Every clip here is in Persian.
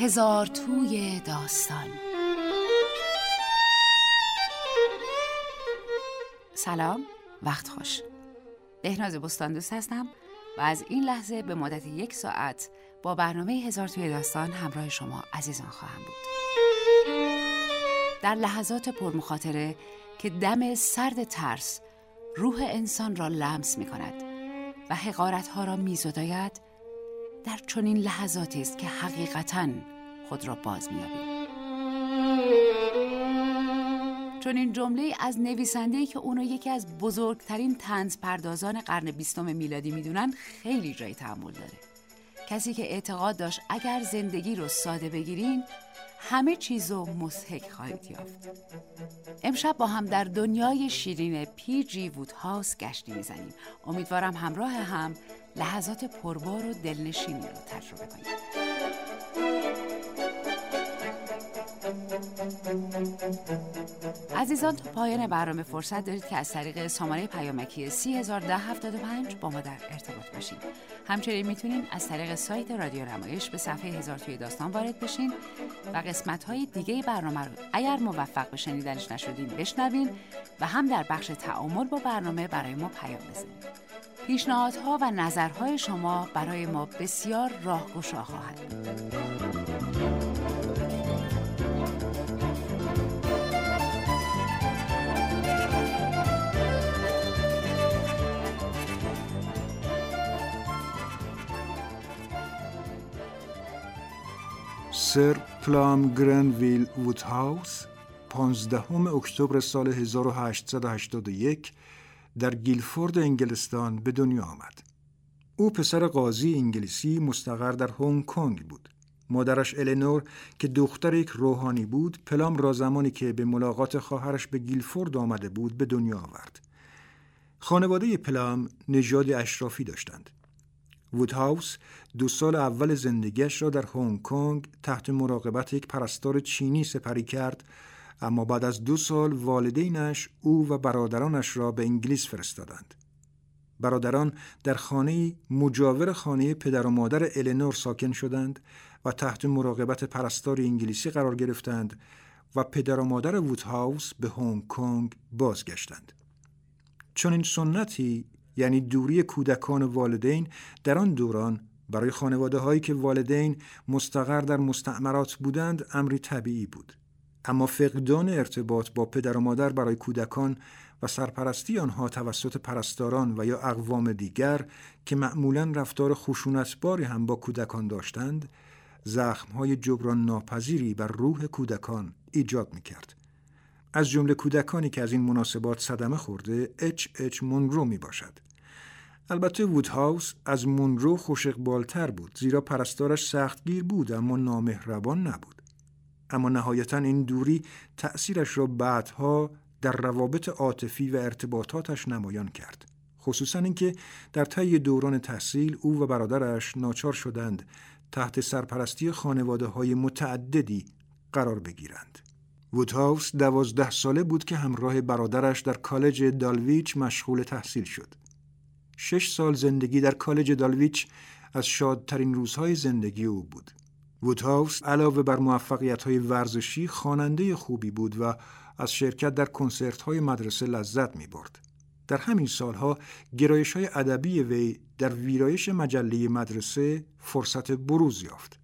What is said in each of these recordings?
هزار توی داستان. سلام وقت خوش. بهناز بستان دوست هستم و از این لحظه به مدت یک ساعت با برنامه هزار توی داستان همراه شما عزیزان خواهم بود. در لحظات پرمخاطره که دم سرد ترس روح انسان را لمس می کند و حقارت ها را می زداید در چنین لحظاتی است که حقیقتا خود را باز میابیم چون این جمله از نویسنده که اونو یکی از بزرگترین تنز پردازان قرن بیستم میلادی می‌دونن خیلی جای تحمل داره. کسی که اعتقاد داشت اگر زندگی رو ساده بگیرین همه چیز رو مسحک خواهید یافت. امشب با هم در دنیای شیرین پی جی وود هاوس گشتی می‌زنیم. امیدوارم همراه هم لحظات پربار و دلنشینی رو تجربه کنیم عزیزان تا پایان برنامه فرصت دارید که از طریق سامانه پیامکی 301075 با ما در ارتباط باشید. همچنین می‌تونید از طریق سایت رادیو رمایش به صفحه هزار توی داستان وارد بشین و قسمت های دیگه برنامه رو اگر موفق به شنیدنش نشدین بشنوین و هم در بخش تعامل با برنامه برای ما پیام بزنید. پیشنهادها و نظرهای شما برای ما بسیار راهگشا خواهد بود. سر پلام گرنویل وودهاوس 15 اکتبر سال 1881 در گیلفورد انگلستان به دنیا آمد. او پسر قاضی انگلیسی مستقر در هنگ کنگ بود. مادرش الینور که دختر یک روحانی بود پلام را زمانی که به ملاقات خواهرش به گیلفورد آمده بود به دنیا آورد. خانواده پلام نژاد اشرافی داشتند. وودهاوس دو سال اول زندگیش را در هنگ کنگ تحت مراقبت یک پرستار چینی سپری کرد اما بعد از دو سال والدینش او و برادرانش را به انگلیس فرستادند. برادران در خانه مجاور خانه پدر و مادر الینور ساکن شدند و تحت مراقبت پرستار انگلیسی قرار گرفتند و پدر و مادر وودهاوس به هنگ کنگ بازگشتند. چون این سنتی یعنی دوری کودکان والدین در آن دوران برای خانواده هایی که والدین مستقر در مستعمرات بودند امری طبیعی بود اما فقدان ارتباط با پدر و مادر برای کودکان و سرپرستی آنها توسط پرستاران و یا اقوام دیگر که معمولا رفتار خشونتباری هم با کودکان داشتند زخمهای جبران ناپذیری بر روح کودکان ایجاد می کرد. از جمله کودکانی که از این مناسبات صدمه خورده اچ اچ مونرو می باشد. البته وودهاوس از مونرو خوش بالتر بود زیرا پرستارش سختگیر بود اما نامهربان نبود. اما نهایتا این دوری تأثیرش را بعدها در روابط عاطفی و ارتباطاتش نمایان کرد. خصوصا اینکه در طی دوران تحصیل او و برادرش ناچار شدند تحت سرپرستی خانواده های متعددی قرار بگیرند. وودهاوس دوازده ساله بود که همراه برادرش در کالج دالویچ مشغول تحصیل شد. شش سال زندگی در کالج دالویچ از شادترین روزهای زندگی او بود. وودهاوس علاوه بر موفقیت های ورزشی خواننده خوبی بود و از شرکت در کنسرت های مدرسه لذت می برد. در همین سالها گرایش های ادبی وی در ویرایش مجله مدرسه فرصت بروز یافت.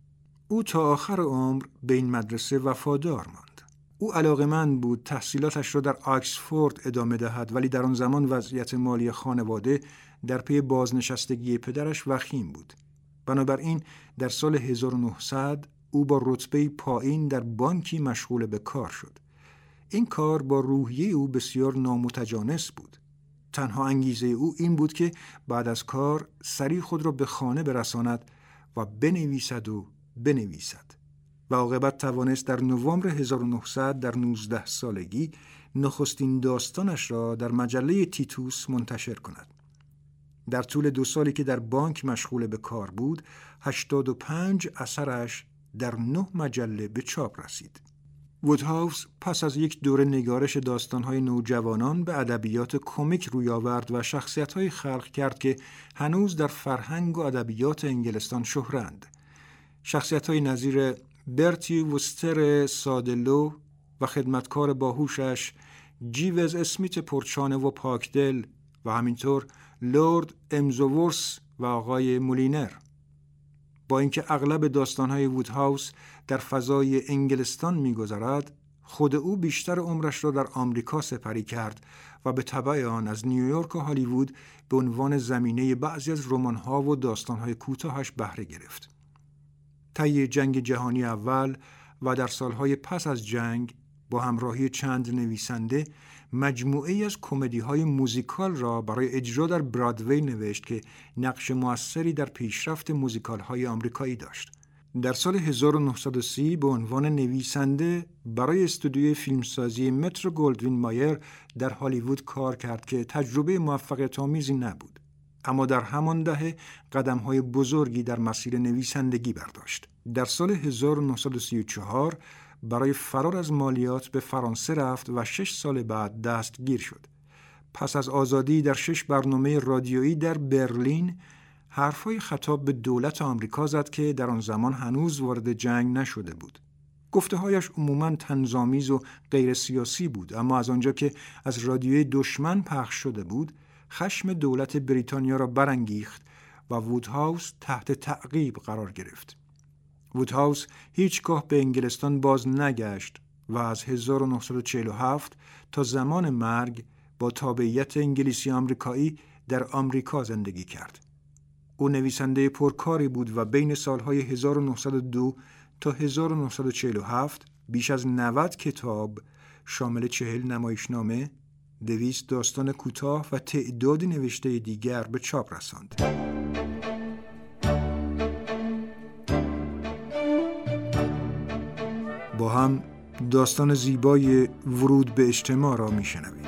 او تا آخر عمر به این مدرسه وفادار ماند. او علاقمند بود تحصیلاتش را در آکسفورد ادامه دهد ولی در آن زمان وضعیت مالی خانواده در پی بازنشستگی پدرش وخیم بود. بنابراین در سال 1900 او با رتبه پایین در بانکی مشغول به کار شد. این کار با روحیه او بسیار نامتجانس بود. تنها انگیزه او این بود که بعد از کار سریع خود را به خانه برساند و بنویسد و بنویسد. و عاقبت توانست در نوامبر 1900 در 19 سالگی نخستین داستانش را در مجله تیتوس منتشر کند. در طول دو سالی که در بانک مشغول به کار بود، 85 اثرش در نه مجله به چاپ رسید. وودهاوس پس از یک دوره نگارش داستانهای نوجوانان به ادبیات کمیک روی آورد و شخصیتهایی خلق کرد که هنوز در فرهنگ و ادبیات انگلستان شهرند. شخصیتهایی نظیر برتی وستر سادلو و خدمتکار باهوشش جیوز اسمیت پرچانه و پاکدل و همینطور لورد امزوورس و آقای مولینر با اینکه اغلب داستانهای وودهاوس در فضای انگلستان میگذرد خود او بیشتر عمرش را در آمریکا سپری کرد و به تبع آن از نیویورک و هالیوود به عنوان زمینه بعضی از رمان‌ها و داستانهای کوتاهش بهره گرفت. طی جنگ جهانی اول و در سالهای پس از جنگ با همراهی چند نویسنده مجموعه از کمدی های موزیکال را برای اجرا در برادوی نوشت که نقش موثری در پیشرفت موزیکال های آمریکایی داشت. در سال 1930 به عنوان نویسنده برای استودیوی فیلمسازی مترو گلدوین مایر در هالیوود کار کرد که تجربه موفقیت آمیزی نبود. اما در همان دهه قدم های بزرگی در مسیر نویسندگی برداشت. در سال 1934 برای فرار از مالیات به فرانسه رفت و شش سال بعد دستگیر شد. پس از آزادی در شش برنامه رادیویی در برلین حرفای خطاب به دولت آمریکا زد که در آن زمان هنوز وارد جنگ نشده بود. گفته هایش عموما تنظامیز و غیر سیاسی بود اما از آنجا که از رادیوی دشمن پخش شده بود خشم دولت بریتانیا را برانگیخت و وودهاوس تحت تعقیب قرار گرفت. وودهاوس هیچگاه به انگلستان باز نگشت و از 1947 تا زمان مرگ با تابعیت انگلیسی آمریکایی در آمریکا زندگی کرد. او نویسنده پرکاری بود و بین سالهای 1902 تا 1947 بیش از 90 کتاب شامل چهل نمایشنامه، دویست داستان کوتاه و تعدادی نوشته دیگر به چاپ رساند. با هم داستان زیبای ورود به اجتماع را میشنویم.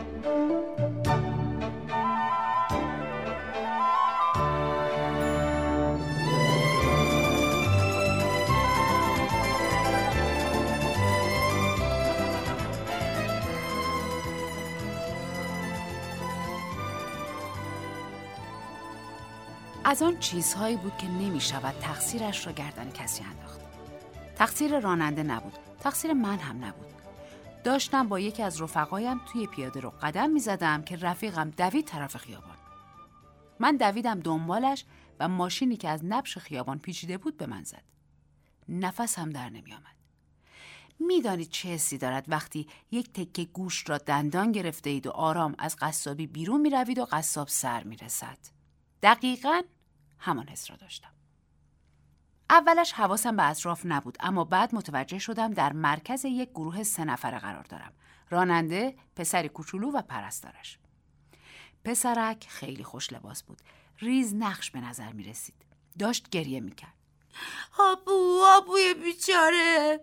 از آن چیزهایی بود که نمی شود تقصیرش را گردن کسی انداخت. تقصیر راننده نبود. تقصیر من هم نبود. داشتم با یکی از رفقایم توی پیاده رو قدم می زدم که رفیقم دوید طرف خیابان. من دویدم دنبالش و ماشینی که از نبش خیابان پیچیده بود به من زد. نفس هم در نمی آمد. می‌دانید چه حسی دارد وقتی یک تکه گوش را دندان گرفته اید و آرام از قصابی بیرون می روید و قصاب سر می رسد. دقیقا همان حس را داشتم. اولش حواسم به اطراف نبود اما بعد متوجه شدم در مرکز یک گروه سه نفره قرار دارم. راننده، پسری کوچولو و پرستارش. پسرک خیلی خوش لباس بود. ریز نقش به نظر می رسید. داشت گریه می کرد. آبو آبوی بیچاره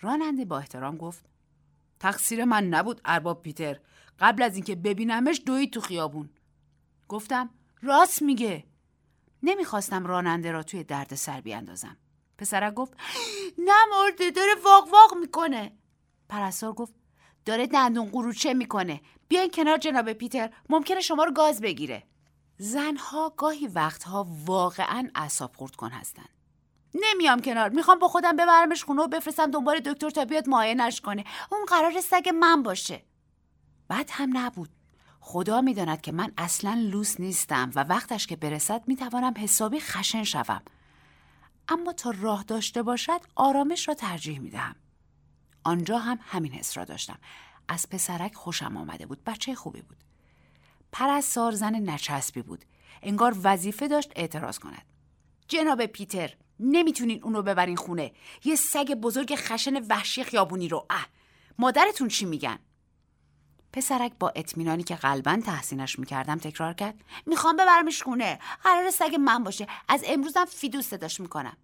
راننده با احترام گفت تقصیر من نبود ارباب پیتر قبل از اینکه ببینمش دوی تو خیابون گفتم راست میگه نمی‌خواستم راننده را توی درد سر بیاندازم. پسرک گفت نه مرده داره واق واق می‌کنه. پرستار گفت داره دندون قروچه می‌کنه. بیاین کنار جناب پیتر ممکنه شما رو گاز بگیره. زنها گاهی وقتها واقعا اعصاب خورد کن هستن. نمیام کنار می‌خوام با خودم ببرمش خونه و بفرستم دنبال دکتر تا بیاد معاینش کنه. اون قرار سگ من باشه. بعد هم نبود. خدا می‌داند که من اصلا لوس نیستم و وقتش که برسد می‌توانم حسابی خشن شوم. اما تا راه داشته باشد آرامش را ترجیح می‌دهم. آنجا هم همین حس را داشتم. از پسرک خوشم آمده بود. بچه خوبی بود. پرستار زن نچسبی بود. انگار وظیفه داشت اعتراض کند. جناب پیتر نمی‌تونین اونو ببرین خونه. یه سگ بزرگ خشن وحشی خیابونی رو. اه مادرتون چی میگن؟ پسرک با اطمینانی که قلبا تحسینش می‌کردم تکرار کرد. می‌خوام ببرمش خونه. قرار سگ من باشه. از امروزم فیدو صداش می‌کنم.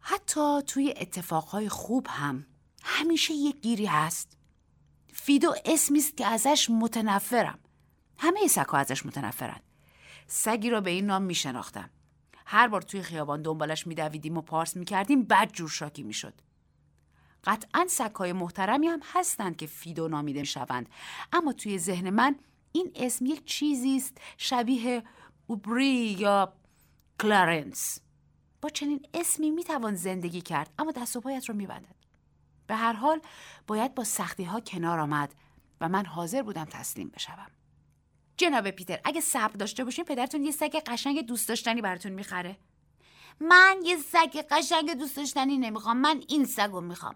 حتی توی اتفاقهای خوب هم. همیشه یک گیری هست. فیدو اسمی است که ازش متنفرم. همه سگها ازش متنفرن. سگی را به این نام میشناختم. هر بار توی خیابان دنبالش میدویدیم و پارس می‌کردیم بد جور شاکی می‌شد. قطعا سگهای محترمی هم هستند که فیدو نامیده شوند اما توی ذهن من این اسم یک چیزی است شبیه اوبری یا کلارنس. با چنین اسمی می‌توان زندگی کرد اما دست و پایت رو میبندد. به هر حال باید با سختی ها کنار آمد و من حاضر بودم تسلیم بشوم. جناب پیتر اگه صبر داشته باشین پدرتون یه سگ قشنگ دوست داشتنی براتون می‌خره. من یه سگ قشنگ دوست داشتنی نمی‌خوام. من این سگو می‌خوام.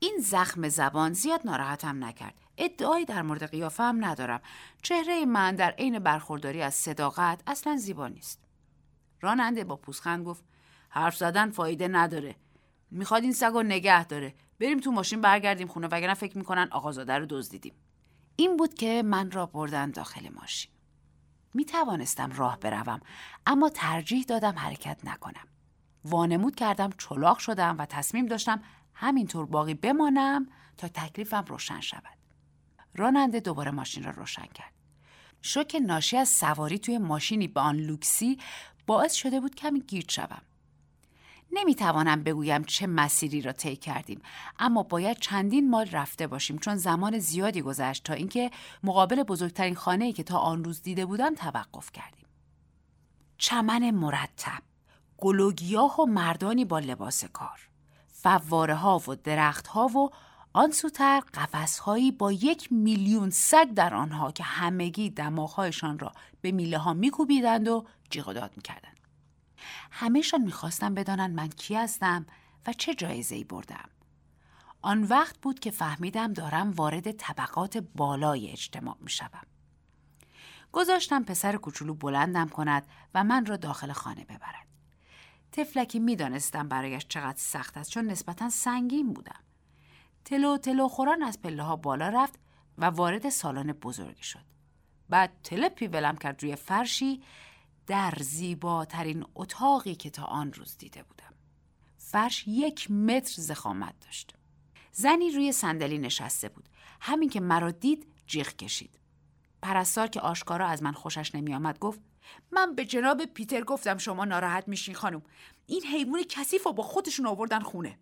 این زخم زبان زیاد ناراحتم نکرد. ادعایی در مورد قیافه هم ندارم. چهره من در عین برخورداری از صداقت اصلا زیبا نیست. راننده با پوزخند گفت حرف زدن فایده نداره. می‌خواد این سگ رو نگه داره. بریم تو ماشین برگردیم خونه وگرنه فکر می‌کنن آقازاده رو دزدیدیم. این بود که من را بردن داخل ماشین. می توانستم راه بروم اما ترجیح دادم حرکت نکنم. وانمود کردم چلاق شدم و تصمیم داشتم همینطور باقی بمانم تا تکلیفم روشن شود. راننده دوباره ماشین را روشن کرد. شوک ناشی از سواری توی ماشینی به آن لوکسی باعث شده بود کمی گیرد شوم. نمی‌توانم بگویم چه مسیری را طی کردیم اما باید چندین مال رفته باشیم چون زمان زیادی گذشت تا اینکه مقابل بزرگترین خانه ای که تا آن روز دیده بودم توقف کردیم. چمن مرتب گلوگیاه و مردانی با لباس کار. فواره ها و درخت ها و آن سوتر قفس هایی با یک میلیون سگ در آنها که همگی دماغهایشان را به میله ها میکوبیدند و جیغ و داد می‌کردند همهشان می‌خواستم بدانند من کی هستم و چه جایزه ای بردم. آن وقت بود که فهمیدم دارم وارد طبقات بالای اجتماع می‌شوم. گذاشتم پسر کوچولو بلندم کند و من را داخل خانه ببرد. تفلکی می‌دانستم برایش چقدر سخت است چون نسبتا سنگین بودم. تلو تلو خوران از پله ها بالا رفت و وارد سالن بزرگی شد. بعد تلپی ولم کرد روی فرشی در زیباترین اتاقی که تا آن روز دیده بودم. فرش یک متر زخامت داشت. زنی روی صندلی نشسته بود. همین که مرا دید جیغ کشید. پرستار که آشکارا از من خوشش نمی آمد گفت من به جناب پیتر گفتم شما ناراحت میشین خانم. این حیوان کثیف رو با خودشون آوردن خونه.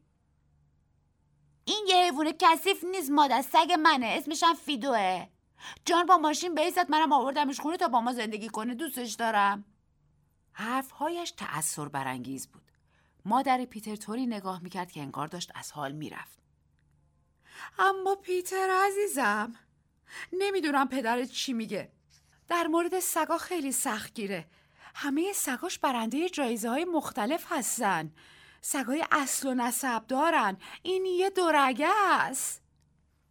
این یه حیوان کثیف نیست مادر سگ منه اسمشم فیدوه. جان با ماشین بیست منم آوردمش خونه تا با ما زندگی کنه دوستش دارم. حرفهایش تأثیر برانگیز بود. مادر پیتر طوری نگاه می‌کرد که انگار داشت از حال می‌رفت. اما پیتر عزیزم نمی‌دونم پدرت چی میگه. در مورد سگا خیلی سخت گیره. همه سگاش برنده جایزه های مختلف هستن. سگای اصل و نسب دارن. این یه دورگه است.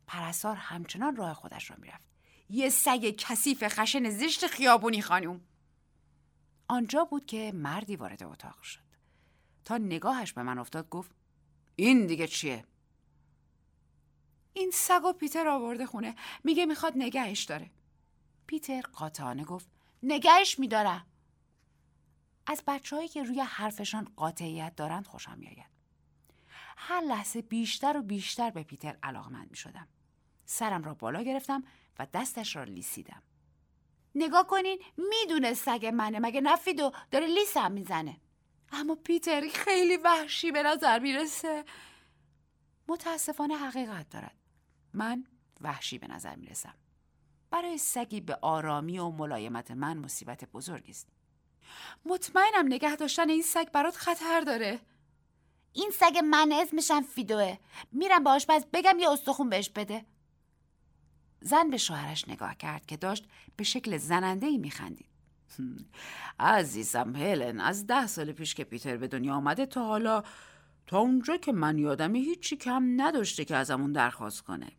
پرستار همچنان راه خودش را می‌رفت. یه سگ کثیف خشن زشت خیابونی خانوم. آنجا بود که مردی وارد اتاق شد تا نگاهش به من افتاد گفت این دیگه چیه؟ این سگ و پیتر آورده خونه میگه می‌خواد نگهش داره پیتر قاطعانه گفت نگهش میداره از بچههایی که روی حرفشان قاطعیت دارند خوشم میآید. هر لحظه بیشتر و بیشتر به پیتر علاقمند می شدم. سرم را بالا گرفتم و دستش را لیسیدم. نگاه کنین می‌دونه سگ منه مگه نفیدو داره لیسم می‌زنه. اما پیتر خیلی وحشی به نظر می‌رسه. متاسفانه حقیقت دارد. من وحشی به نظر می‌رسم. برای سگی به آرامی و ملایمت من مصیبت بزرگی است مطمئنم نگه داشتن این سگ برات خطر داره این سگ من اسمشم فیدوه میرم به آشپز بگم یه استخون بهش بده زن به شوهرش نگاه کرد که داشت به شکل زننده ای میخندید. عزیزم هلن از ده سال پیش که پیتر به دنیا آمده تا حالا تا اونجا که من یادمی هیچی کم نداشته که ازمون درخواست کنه.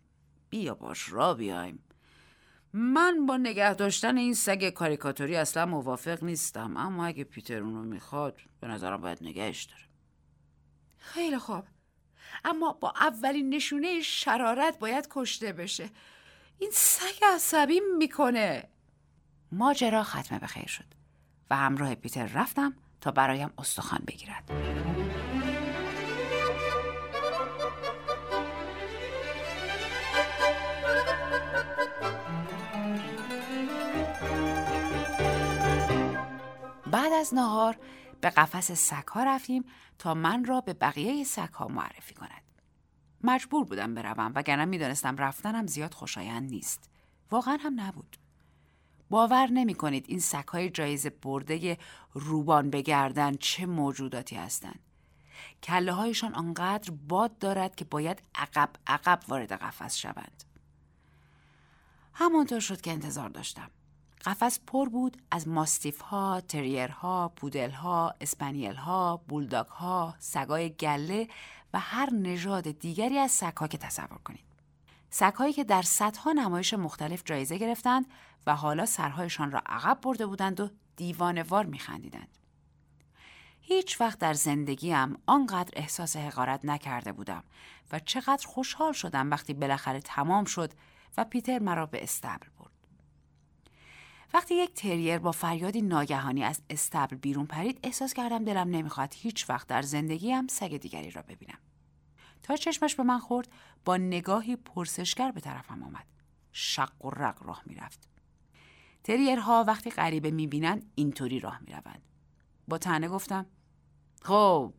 بیا باش را بیایم. من با نگه داشتن این سگ کاریکاتوری اصلا موافق نیستم اما اگه پیتر اونو می‌خواد به نظرم باید نگهش داره. خیلی خوب. اما با اولین نشونه شرارت باید کشته بشه. این سگ عصبی می‌کنه ماجرا ختم به خیر شد و همراه پیتر رفتم تا برایم استخوان بگیرد از نهار به قفس سگ ها رفتیم تا من را به بقیه سگ معرفی کند. مجبور بودم بروم وگرنه می‌دانستم رفتنم زیاد خوشایند نیست. واقعا هم نبود. باور نمی کنید این سگ های جایزه برده روبان بگردن چه موجوداتی هستند. کله هایشان آنقدر باد دارد که باید عقب عقب وارد قفس شوند. همانطور شد که انتظار داشتم. قفس پر بود از ماستیف ها، تریر ها، پودل ها، اسپانیل ها، بولداگ ها، سگای گله و هر نژاد دیگری از سگها که تصور کنید. سگهایی که در صدها نمایش مختلف جایزه گرفتند و حالا سرهایشان را عقب برده بودند و دیوانوار میخندیدند. هیچ وقت در زندگیم آنقدر احساس حقارت نکرده بودم و چقدر خوشحال شدم وقتی بالاخره تمام شد و پیتر مرا به استبل. وقتی یک تریر با فریادی ناگهانی از استبل بیرون پرید احساس کردم دلم نمی‌خواد هیچ وقت در زندگیم سگ دیگری را ببینم. تا چشمش به من خورد با نگاهی پرسشگر به طرفم آمد. شق و رق راه می‌رفت. تریرها وقتی غریبه می‌بینند اینطوری راه می‌روند. با تنه گفتم خب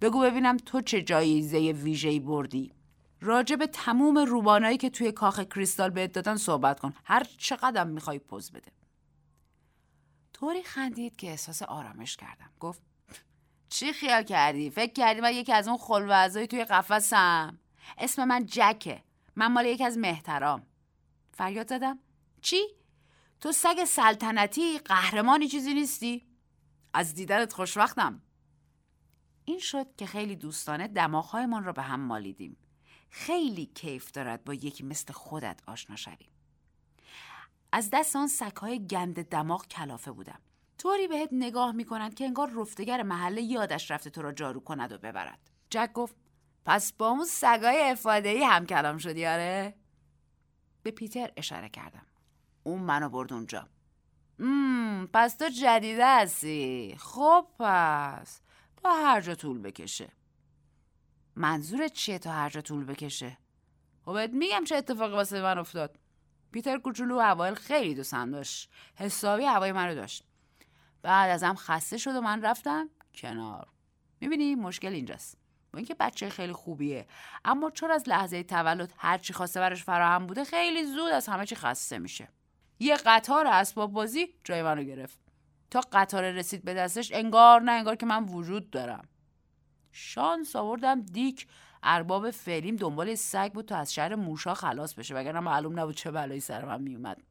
بگو ببینم تو چه جایزه ویژه‌ای بردی راجع به تموم روبانایی که توی کاخ کریستال بهت دادن صحبت کن هر چقدر می‌خوای پوز بده طوری خندید که احساس آرامش کردم. گفت چی خیال کردی؟ فکر کردی من یکی از اون خلوزایی توی قفسم؟ اسم من جکه. من مال یکی از مهترام. فریاد زدم. چی؟ تو سگ سلطنتی قهرمانی چیزی نیستی؟ از دیدنت خوشوقتم این شد که خیلی دوستانه دماغهایمان را به هم مالیدیم. خیلی کیف دارد با یکی مثل خودت آشنا شویم از دست آن سگهای گند دماغ کلافه بودم. طوری بهت نگاه می‌کنند که انگار رفتگر محله یادش رفته تو را جارو کند و ببرد. جک گفت پس با اون سگای افاده ای هم کلام شدی آره؟ به پیتر اشاره کردم. اون منو برد اونجا. مم پس تو جدیده هستی. خب پس تا هر جا طول بکشه. منظورت چیه تا هر جا طول بکشه؟ خب میگم چه اتفاقی واسه من افتاد. پیتر کوچولو اوایل خیلی دوستم داشت. حسابی هوای منو داشت. بعد ازم خسته شد و من رفتم کنار. می‌بینی مشکل اینجاست. با اینکه بچه خیلی خوبیه. اما چون از لحظه تولد هرچی خواسته براش فراهم بوده خیلی زود از همه چی خسته میشه. یه قطار اسباب بازی جای منو گرفت. تا قطار رسید به دستش انگار نه انگار که من وجود دارم. شانس آوردم دیک ارباب فعلیم دنبال سگ بود تا از شهر موشا خلاص بشه وگرنه معلوم نبود چه بلایی سر من میومد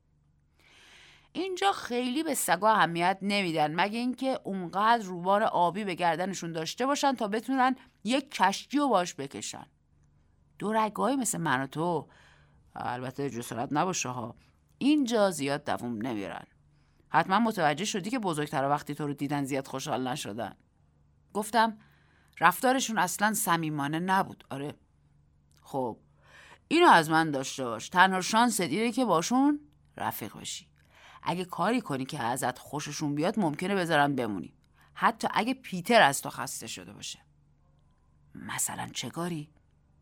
اینجا خیلی به سگا اهمیت نمیدن مگه اینکه اونقدر روبان آبی به گردنشون داشته باشن تا بتونن یک کشتی رو باش بکشن. دو رگایی مثل من و تو البته جسارت نباشه ها اینجا زیاد دووم نمیرن. حتما متوجه شدی که بزرگتر وقتی تو رو دیدن زیاد خوشحال نشدن. گفتم رفتارشون اصلا صمیمانه نبود. آره. خب. اینو از من داشته باش. تنها شانس دیره که باشون رفیق بشی. اگه کاری کنی که ازت خوششون بیاد ممکنه بذارن بمونی. حتی اگه پیتر از تو خسته شده باشه. مثلا چه کاری؟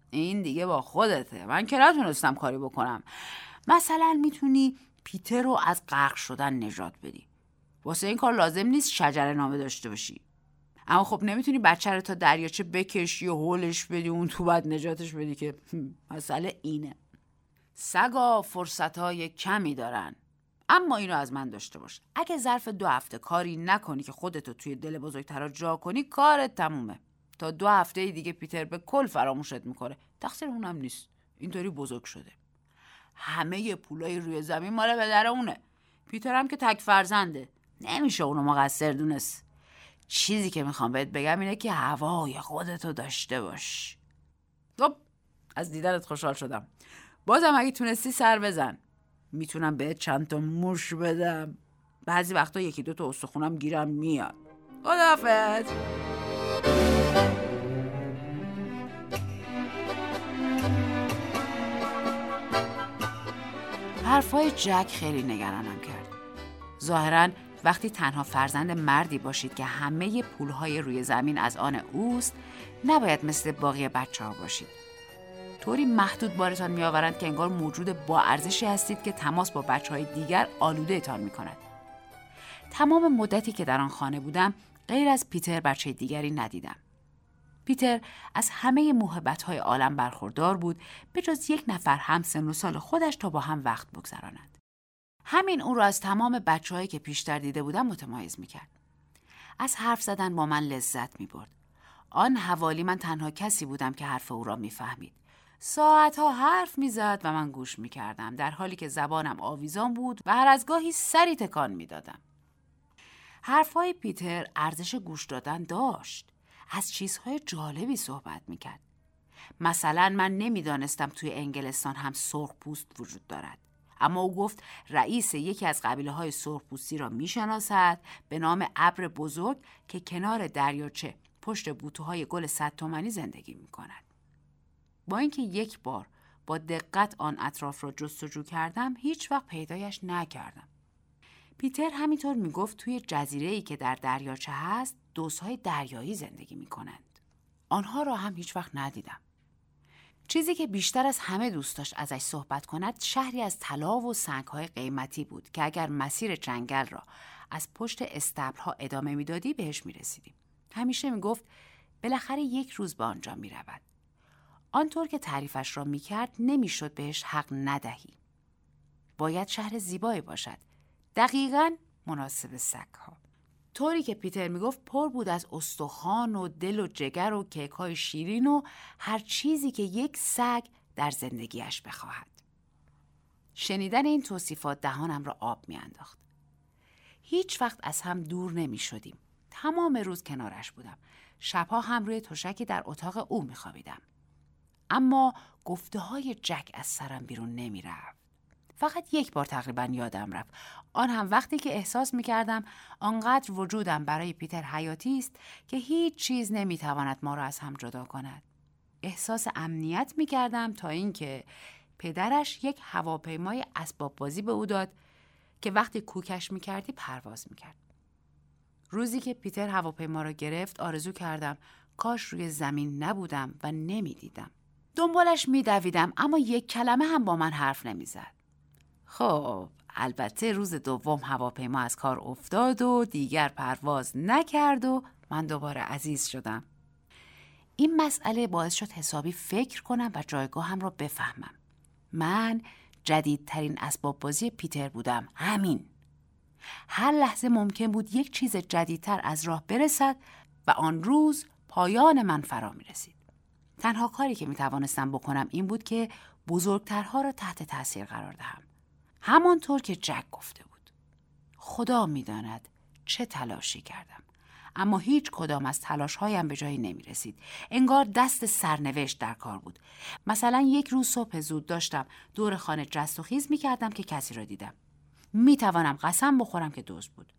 این دیگه با خودته. من که نتونستم کاری بکنم. مثلا می‌تونی پیتر رو از غرق شدن نجات بدی. واسه این کار لازم نیست شجره نامه داشته باشی. اما خب نمی‌تونی بچه رو تا دریاچه بکشی و هولش بدی اون تو بعد نجاتش بدی که مسئله اینه. سگا فرصت های کمی دارن اما اینو از من داشته باش. اگه ظرف دو هفته کاری نکنی که خودتو توی دل بزرگترا جا کنی کارت تمومه. تا دو هفته دیگه پیتر به کل فراموشت می‌کنه. تقصیر اونم نیست. اینطوری بزرگ شده. همه پولای روی زمین مال پدر اونه پیتر هم که تک فرزنده. نمیشه اونو مقصر دونست. چیزی که می‌خوام بهت بگم اینه که هوای خودتو داشته باش. خب از دیدنت خوشحال شدم. بازم اگه تونستی سر بزن. می‌تونم بهت چند تا موش بدم. بعضی وقتا یکی دو تا استخونم گیرم میاد. خداحافظ! حرفای جک خیلی نگرانم کرد. ظاهرا وقتی تنها فرزند مردی باشید که همه پولهای روی زمین از آن اوست نباید مثل باقی بچه ها باشید طوری محدود بارتان میآورند که انگار موجود با ارزشی هستید که تماس با بچه های دیگر آلوده تان می کند. تمام مدتی که در آن خانه بودم غیر از پیتر بچه دیگری ندیدم. پیتر از همه موهبت های عالم برخوردار بود به جز یک نفر هم سن و سال خودش تا با هم وقت بگذراند. همین او را از تمام بچههایی که پیشتر دیده بودم متمایز می‌کرد. از حرف زدن با من لذت می برد. آن حوالی من تنها کسی بودم که حرف او را می‌فهمید. ساعتها حرف می‌زد و من گوش می‌کردم در حالی که زبانم آویزان بود و هر از گاهی سری تکان می‌دادم. حرفهای پیتر ارزش گوش دادن داشت. از چیزهای جالبی صحبت می‌کرد. مثلا من نمی‌دانستم توی انگلستان هم سرخ پوست وجود دارد. اما او گفت رئیس یکی از قبیله های سرخپوستی را می‌شناسد به نام ابر بزرگ که کنار دریاچه پشت بوتوهای گل صد تومنی زندگی می کند. با اینکه یک بار با دقت آن اطراف را جستجو کردم هیچ وقت پیدایش نکردم. پیتر همینطور می‌گفت توی جزیره ای که در دریاچه هست دوستهای دریایی زندگی می کنند. آنها را هم هیچ وقت ندیدم. چیزی که بیشتر از همه دوست داشت ازش صحبت کند شهری از طلا و سنگهای قیمتی بود که اگر مسیر جنگل را از پشت استبلها ادامه می‌دادی بهش می‌رسیدیم. همیشه می‌گفت بالاخره یک روز به آنجا می‌رود. آنطور که تعریفش را می‌کرد نمی‌شد بهش حق ندهی. باید شهر زیبایی باشد. دقیقا مناسب سگها. طوری که پیتر می‌گفت پر بود از استخوان و دل و جگر و کیک های شیرین و هر چیزی که یک سگ در زندگیش بخواهد. شنیدن این توصیفات دهانم را آب میانداخت. هیچ وقت از هم دور نمی شدیم. تمام روز کنارش بودم. شبها هم روی تشکی در اتاق او می خوابیدم. اما گفته های جک از سرم بیرون نمی رفت. فقط یک بار تقریبا یادم رفت آن هم وقتی که احساس می کردم آنقدر وجودم برای پیتر حیاتی است که هیچ چیز نمی تواند ما را از هم جدا کند احساس امنیت می کردم تا اینکه پدرش یک هواپیمای اسباب بازی به او داد که وقتی کوکش می کردی پرواز می کرد. روزی که پیتر هواپیما را گرفت آرزو کردم کاش روی زمین نبودم و نمی‌دیدم. دنبالش میدویدم اما یک کلمه هم با من حرف نمی‌زد. خب البته روز دوم هواپیما از کار افتاد و دیگر پرواز نکرد و من دوباره عزیز شدم. این مسئله باعث شد حسابی فکر کنم و جایگاهم را بفهمم. من جدیدترین اسباب بازی پیتر بودم. همین. هر لحظه ممکن بود یک چیز جدیدتر از راه برسد و آن روز پایان من فرا می رسید. تنها کاری که می توانستم بکنم این بود که بزرگترها را تحت تاثیر قرار دهم. همانطور که جک گفته بود خدا می‌داند چه تلاشی کردم اما هیچ کدام از تلاش هایم به جایی نمی رسید. انگار دست سرنوشت در کار بود. مثلا یک روز صبح زود داشتم دور خانه جست و خیز می کردم که کسی را دیدم. می توانم قسم بخورم که دوست بود.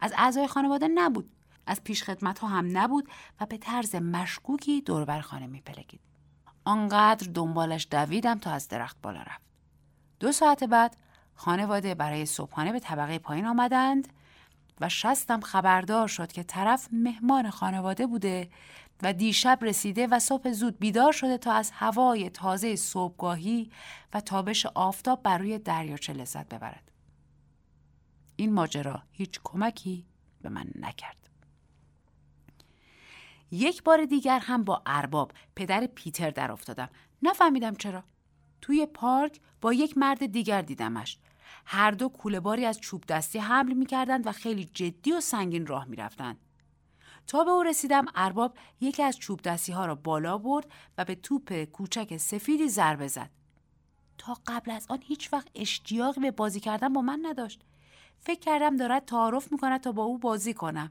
از اعضای خانواده نبود. از پیشخدمت ها هم نبود و به طرز مشکوکی دور بر خانه می پلکید. آنقدر دنبالش دویدم تا از درخت بالا رفت. دو ساعت بعد خانواده برای صبحانه به طبقه پایین آمدند و شستم خبردار شد که طرف مهمان خانواده بوده و دیشب رسیده و صبح زود بیدار شده تا از هوای تازه صبحگاهی و تابش آفتاب بر روی دریاچه لذت ببرد. این ماجرا هیچ کمکی به من نکرد. یک بار دیگر هم با ارباب پدر پیتر در افتادم. نفهمیدم چرا. توی پارک با یک مرد دیگر دیدمش. هر دو کوله باری از چوب دستی حمل می کردند و خیلی جدی و سنگین راه می رفتند. تا به او رسیدم ارباب یکی از چوب دستی ها را بالا برد و به توپ کوچک سفیدی ضربه زد. تا قبل از آن هیچ وقت اشتیاقی به بازی کردن با من نداشت. فکر کردم دارد تعارف می‌کند تا با او بازی کنم.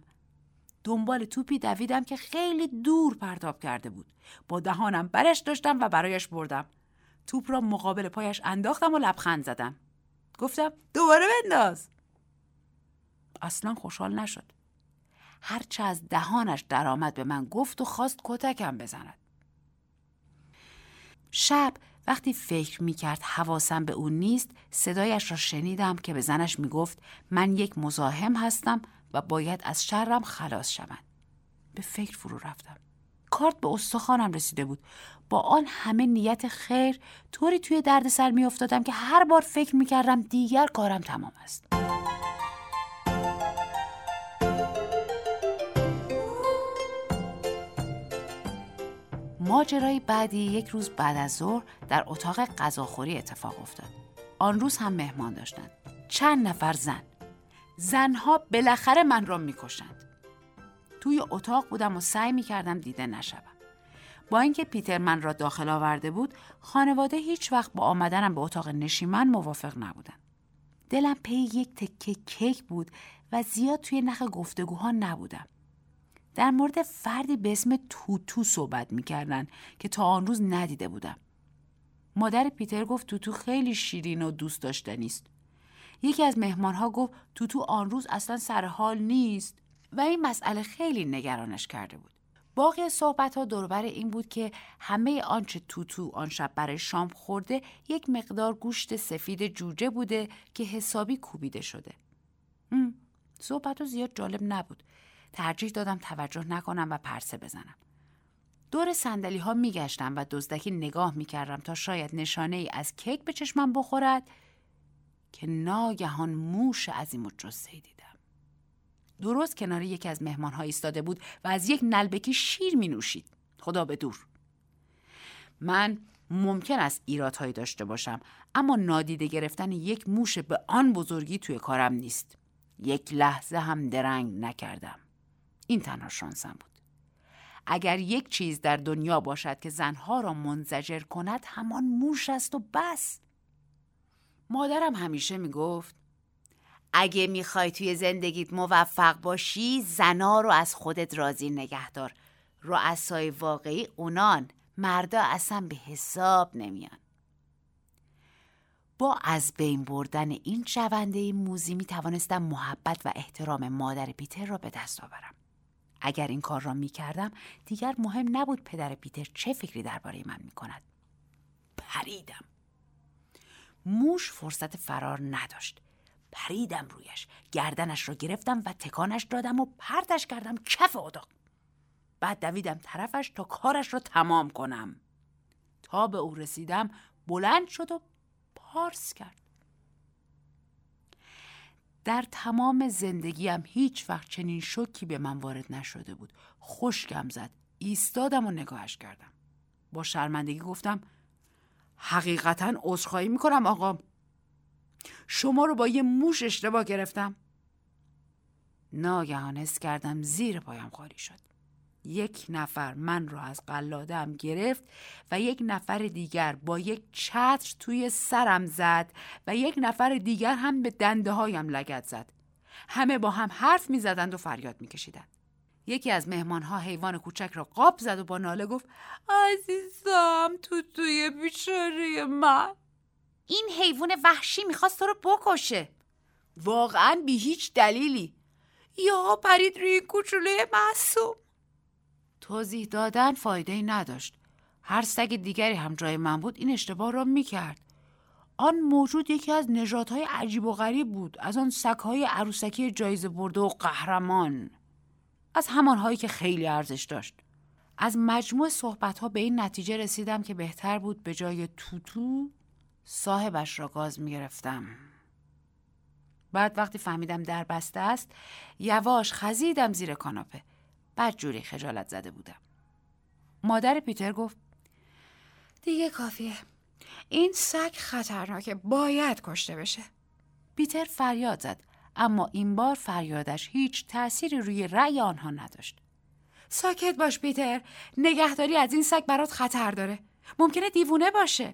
دنبال توپی دویدم که خیلی دور پرتاب کرده بود. با دهانم برش داشتم و برایش بردم. توپ را مقابل پایش انداختم و لبخند زدم. گفتم دوباره بنداز اصلا خوشحال نشد هرچه از دهانش درآمد به من گفت و خواست کتکم بزند شب وقتی فکر می کرد حواسم به اون نیست صدایش را شنیدم که به زنش می گفت من یک مزاحم هستم و باید از شرم خلاص شوم. به فکر فرو رفتم. کارت به استخوانم رسیده بود. با آن همه نیت خیر طوری توی دردسر میافتادم که هر بار فکر می‌کردم دیگر کارم تمام است. ماجرای بعدی یک روز بعد از ظهر در اتاق غذاخوری اتفاق افتاد. آن روز هم مهمان داشتند. چند نفر زن. زنها بالاخره من را می‌کشند. توی اتاق بودم و سعی می‌کردم دیده نشوم. با اینکه پیتر من را داخل آورده بود، خانواده هیچ وقت با آمدنم به اتاق نشیمن موافق نبودن. دلم پی یک تکه کیک بود و زیاد توی نخ گفتگوها نبودم. در مورد فردی به اسم توتو صحبت می‌کردن که تا آن روز ندیده بودم. مادر پیتر گفت توتو خیلی شیرین و دوست داشتنی است. یکی از مهمانها گفت توتو آن روز اصلا سر حال نیست و این مسئله خیلی نگرانش کرده بود. باقی صحبت ها دوربر این بود که همه آنچه توتو آن شب برای شام خورده یک مقدار گوشت سفید جوجه بوده که حسابی کوبیده شده. صحبت زیاد جالب نبود. ترجیح دادم توجه نکنم و پرسه بزنم. دور سندلی ها می گشتم و دزدکی نگاه می کردم تا شاید نشانه ای از کیک به چشمم بخورد که ناگهان موش و جسه دیدم. درست کنار یکی از مهمان ها ایستاده بود و از یک نلبکی شیر می نوشید. خدا به دور. من ممکن است ایرادهایی داشته باشم اما نادیده گرفتن یک موش به آن بزرگی توی کارم نیست. یک لحظه هم درنگ نکردم. این تنها شانسم بود. اگر یک چیز در دنیا باشد که زنها را منزجر کند همان موش است و بس. مادرم همیشه می گفت اگه می‌خوای توی زندگیت موفق باشی زنا رو از خودت راضی نگهدار رؤسای واقعی اونان مردا اصلا به حساب نمیان با از بین بردن این شونده موزی می توانستم محبت و احترام مادر پیتر را به دست آورم. اگر این کار را می کردم دیگر مهم نبود پدر پیتر چه فکری درباره من می کند. پریدم. موش فرصت فرار نداشت. پریدم رویش. گردنش را گرفتم و تکانش دادم و پرتش کردم کف اتاق. بعد دویدم طرفش تا کارش را تمام کنم. تا به او رسیدم بلند شد و پارس کرد. در تمام زندگیم هیچ وقت چنین شوکی به من وارد نشده بود. خشکم زد. ایستادم و نگاهش کردم. با شرمندگی گفتم حقیقتا عذرخواهی می‌کنم آقا. شما رو با یه موش اشتباه گرفتم. ناگهان حس کردم زیر پایم خالی شد. یک نفر من را از قلادم گرفت و یک نفر دیگر با یک چتر توی سرم زد و یک نفر دیگر هم به دنده هایم لگت زد. همه با هم حرف می زدند و فریاد می کشیدند. یکی از مهمان ها حیوان کوچک را قاب زد و با ناله گفت عزیزم تو توی بیچاره من. این حیوان وحشی می‌خواست تو رو بکشه. واقعا بی هیچ دلیلی. یا پرید روی کوچوله معصوم. توضیح دادن فایده ای نداشت. هر سگ دیگری هم جای من بود این اشتباه را می‌کرد. آن موجود یکی از نژادهای عجیب و غریب بود از آن سگهای عروسکی جایزه برده و قهرمان. از همانهایی که خیلی ارزش داشت. از مجموع صحبت ها به این نتیجه رسیدم که بهتر بود به جای توتو صاحبش را گاز می گرفتم. بعد وقتی فهمیدم در بسته است یواش خزیدم زیر کاناپه. بعد جوری خجالت زده بودم. مادر پیتر گفت دیگه کافیه. این سگ خطرناکه. باید کشته بشه. پیتر فریاد زد اما این بار فریادش هیچ تأثیری روی رأی آنها نداشت. ساکت باش پیتر. نگهداری از این سگ برات خطر داره. ممکنه دیوونه باشه.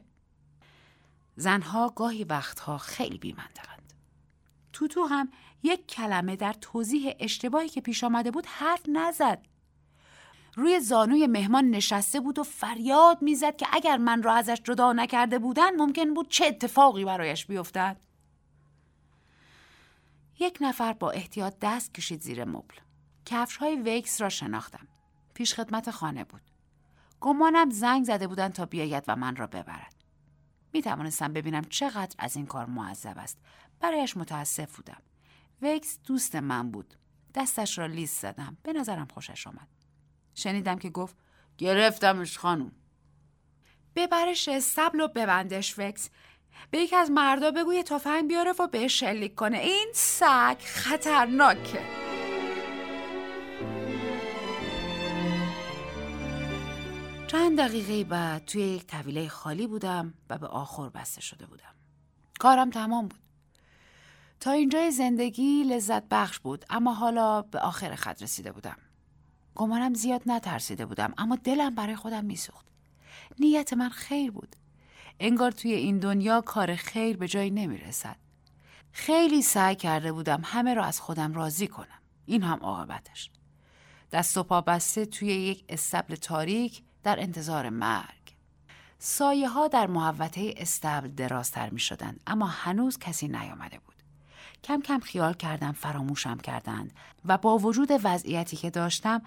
زنها گاهی وقتها خیلی بیمندقند. توتو هم یک کلمه در توضیح اشتباهی که پیش آمده بود حرف نزد. روی زانوی مهمان نشسته بود و فریاد می‌زد که اگر من را ازش جدا نکرده بودن ممکن بود چه اتفاقی برایش بیفتد. یک نفر با احتیاط دست کشید زیر مبل. کفش های ویکس را شناختم. پیش خدمت خانه بود. گمانم زنگ زده بودن تا بیاید و من را ببرد. می توانستم ببینم چقدر از این کار معذب است. برایش متاسف بودم. وکس دوست من بود. دستش را لیست زدم. به نظرم خوشش آمد. شنیدم که گفت گرفتمش خانم. ببرش استبل و ببندش وکس. به یکی از مردا بگو تفنگ بیاره و بهش شلیک کنه. این سگ خطرناکه. چند دقیقه بعد توی یک طویله خالی بودم و به آخر بسته شده بودم. کارم تمام بود. تا اینجای زندگی لذت بخش بود اما حالا به آخر خط رسیده بودم. گمانم زیاد نترسیده بودم اما دلم برای خودم میسوخت. نیت من خیر بود. انگار توی این دنیا کار خیر به جایی نمی رسد. خیلی سعی کرده بودم همه را از خودم راضی کنم. این هم عاقبتش. دست و پا بسته توی یک استبل تاریک در انتظار مرگ. سایه ها در محوطه استبل درازتر می شدند اما هنوز کسی نیامده بود. کم کم خیال کردم فراموشم کردند و با وجود وضعیتی که داشتم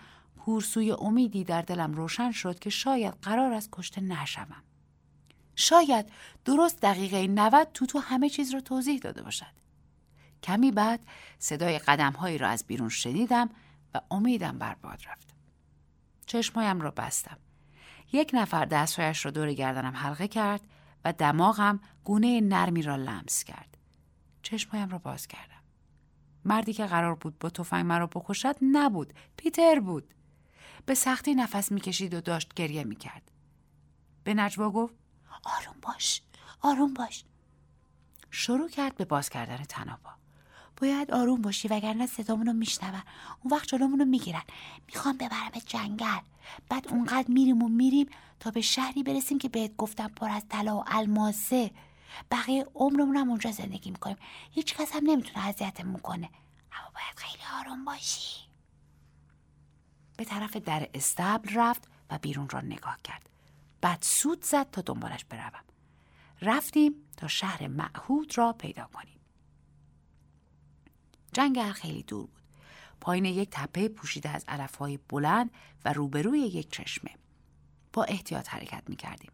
کورسوی امیدی در دلم روشن شد که شاید قرار است کشته نشوم. شاید درست دقیقه 90 تو همه چیز رو توضیح داده باشد. کمی بعد صدای قدم هایی را از بیرون شنیدم و امیدم برباد رفت. چشمایم را بستم. یک نفر دستهایش را دور گردنم حلقه کرد و دماغم گونه نرمی را لمس کرد. چشمایم را باز کردم. مردی که قرار بود با تفنگ مرا بکشد نبود. پیتر بود. به سختی نفس می‌کشید و داشت گریه می‌کرد. به نجوا گفت آروم باش آروم باش شروع کرد به باز کردن تنابا باید آروم باشی وگرنه صدامونو میشنون. اون وقت جلومونو می‌گیرن. می‌خوام ببرم جنگل. بعد اونقدر میریم و میریم تا به شهری برسیم که بهت گفتم پر از طلا و الماسه. بقیه عمرمون هم اونجا زندگی می‌کنیم. هیچ کس هم نمی‌تونه اذیتمون کنه. اما باید خیلی آروم باشی. به طرف در استبل رفت و بیرون را نگاه کرد. بعد سود زد تا دنبالش بروم. رفتیم تا شهر معهود را پیدا کنیم. جنگل خیلی دور بود پایین یک تپه پوشیده از علفهای بلند و روبروی یک چشمه با احتیاط حرکت می کردیم.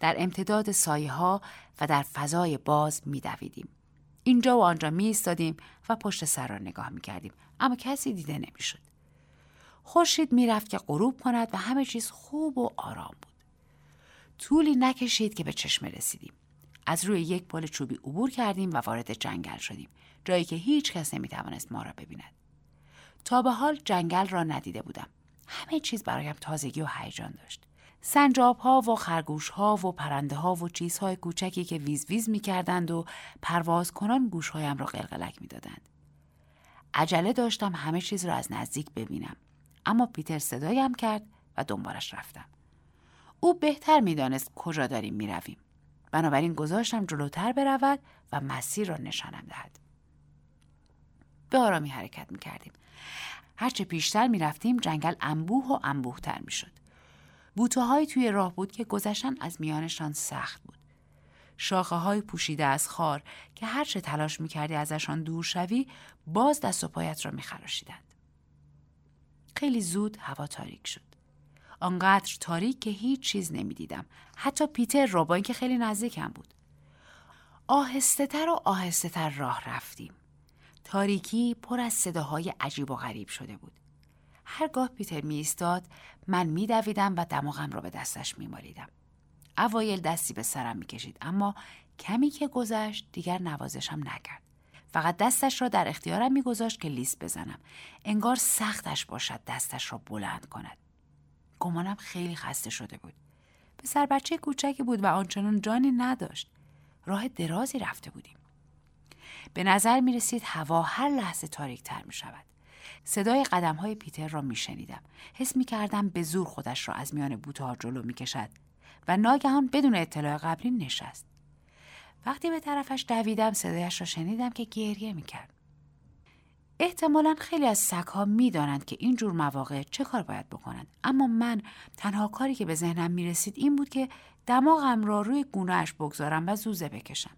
در امتداد سایه ها و در فضای باز می دویدیم. اینجا و آنجا می ایستادیم و پشت سر را نگاه می کردیم اما کسی دیده نمی شد. خورشید می رفت که غروب کند و همه چیز خوب و آرام بود. طولی نکشید که به چشمه رسیدیم. از روی یک پل چوبی عبور کردیم و وارد جنگل شدیم. جایی که هیچ کس نمی توانست ما را ببیند. تا به حال جنگل را ندیده بودم. همه چیز برایم تازگی و هیجان داشت. سنجاب ها و خرگوش ها و پرنده ها و چیزهای کوچکی که ویز ویز می کردند و پرواز کنان گوشهایم را قلقلک می دادند. عجله داشتم همه چیز را از نزدیک ببینم. اما پیتر صدایم کرد و دنبالش رفتم. او بهتر می‌دانست کجا داریم می‌رویم بنابراین گذاشتم جلوتر برود و مسیر را نشانم دهد به آرامی حرکت می کردیم. هرچه پیشتر می رفتیم جنگل انبوه و انبوهتر می شد. بوته توی راه بود که گذشتن از میانشان سخت بود. شاخه های پوشیده از خار که هرچه تلاش می کردی ازشان دور شوی باز دست و پایت را می خراشیدند. خیلی زود هوا تاریک شد. آنقدر تاریک که هیچ چیز نمی‌دیدم. حتی پیتر را با اینکه خیلی نزدیکم بود. آهسته تر و آهسته تر راه رفتیم. تاریکی پر از صداهای عجیب و غریب شده بود. هرگاه پیتر می ایستاد من می دویدم و دماغم را به دستش می مالیدم. اوایل دستی به سرم می کشید اما کمی که گذشت دیگر نوازشم نکرد. فقط دستش را در اختیارم میگذاشت که لیست بزنم. انگار سختش باشد دستش را بلند کند. گمانم خیلی خسته شده بود. پسر بچه کوچکی بود و آنچنان جانی نداشت. راه درازی رفته بودیم. به نظر می رسید هوا هر لحظه تاریک تر می شود. صدای قدم های پیتر را می شنیدم. حس می کردم به زور خودش را از میان بوته جلو می کشد و ناگهان بدون اطلاع قبلی نشست. وقتی به طرفش دویدم صدایش را شنیدم که گریه می کرد. احتمالا خیلی از سگها می‌دانند که این جور مواقع چه کار باید بکنند. اما من تنها کاری که به ذهنم می رسید این بود که دماغم را روی گونهش بگذارم و زوزه بکشم.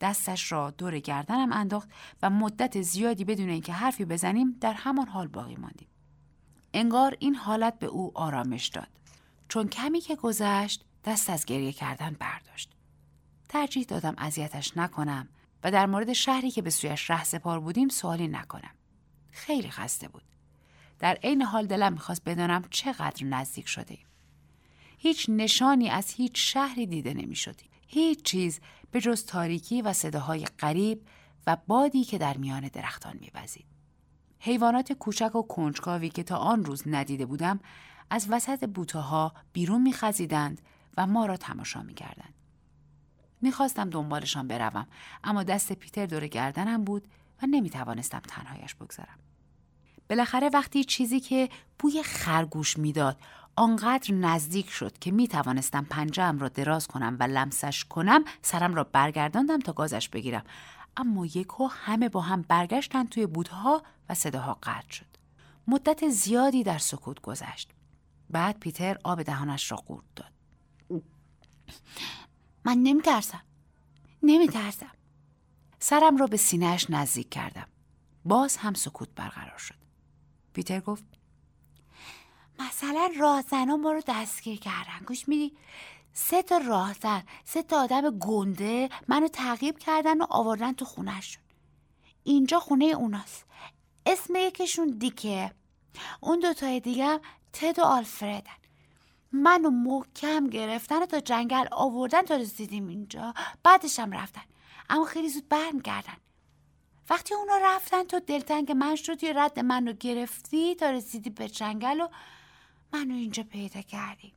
دستش را دور گردنم انداخت و مدت زیادی بدون اینکه حرفی بزنیم در همان حال باقی ماندیم. انگار این حالت به او آرامش داد. چون کمی که گذشت دست از گریه کردن برداشت. ترجیح دادم اذیتش نکنم. و در مورد شهری که به سویش ره سپار بودیم سوالی نکنم. خیلی خسته بود. در عین حال دلم می‌خواست بدانم چقدر نزدیک شده ایم. هیچ نشانی از هیچ شهری دیده نمی‌شد. هیچ چیز به جز تاریکی و صداهای غریب و بادی که در میان درختان میوزید. حیوانات کوچک و کنجکاوی که تا آن روز ندیده بودم از وسط بوته ها بیرون میخزیدند و ما را تماشا می‌کردند. می‌خواستم دنبالشان بروم اما دست پیتر دور گردنم بود و نمی‌توانستم تنهایش بگذارم. بالاخره وقتی چیزی که بوی خرگوش می‌داد آنقدر نزدیک شد که می توانستم پنجم را دراز کنم و لمسش کنم سرم را برگرداندم تا گازش بگیرم. اما یکو همه با هم برگشتن توی بودها و صداها قطع شد. مدت زیادی در سکوت گذشت. بعد پیتر آب دهانش را قورت داد. من نمی ترسم نمی ترسم سرم را به سینهش نزدیک کردم. باز هم سکوت برقرار شد. پیتر گفت مثلا راهزن ما رو دستگیر کردن. گوش میدی؟ سه تا راهزن سه تا آدم گنده منو تعقیب کردن و آوردن تو خونهشون. اینجا خونه اوناست. اسم یکیشون دیکه. اون دوتای دیگه تد و آلفردن. منو محکم گرفتن و تا جنگل آوردن تا رسیدیم اینجا. بعدش هم رفتن. اما خیلی زود برمیگردن. وقتی اونا رفتن تو دلتنگ من شدی رد منو گرفتی تا رسیدی به جنگل و منو اینجا پیدا کردی.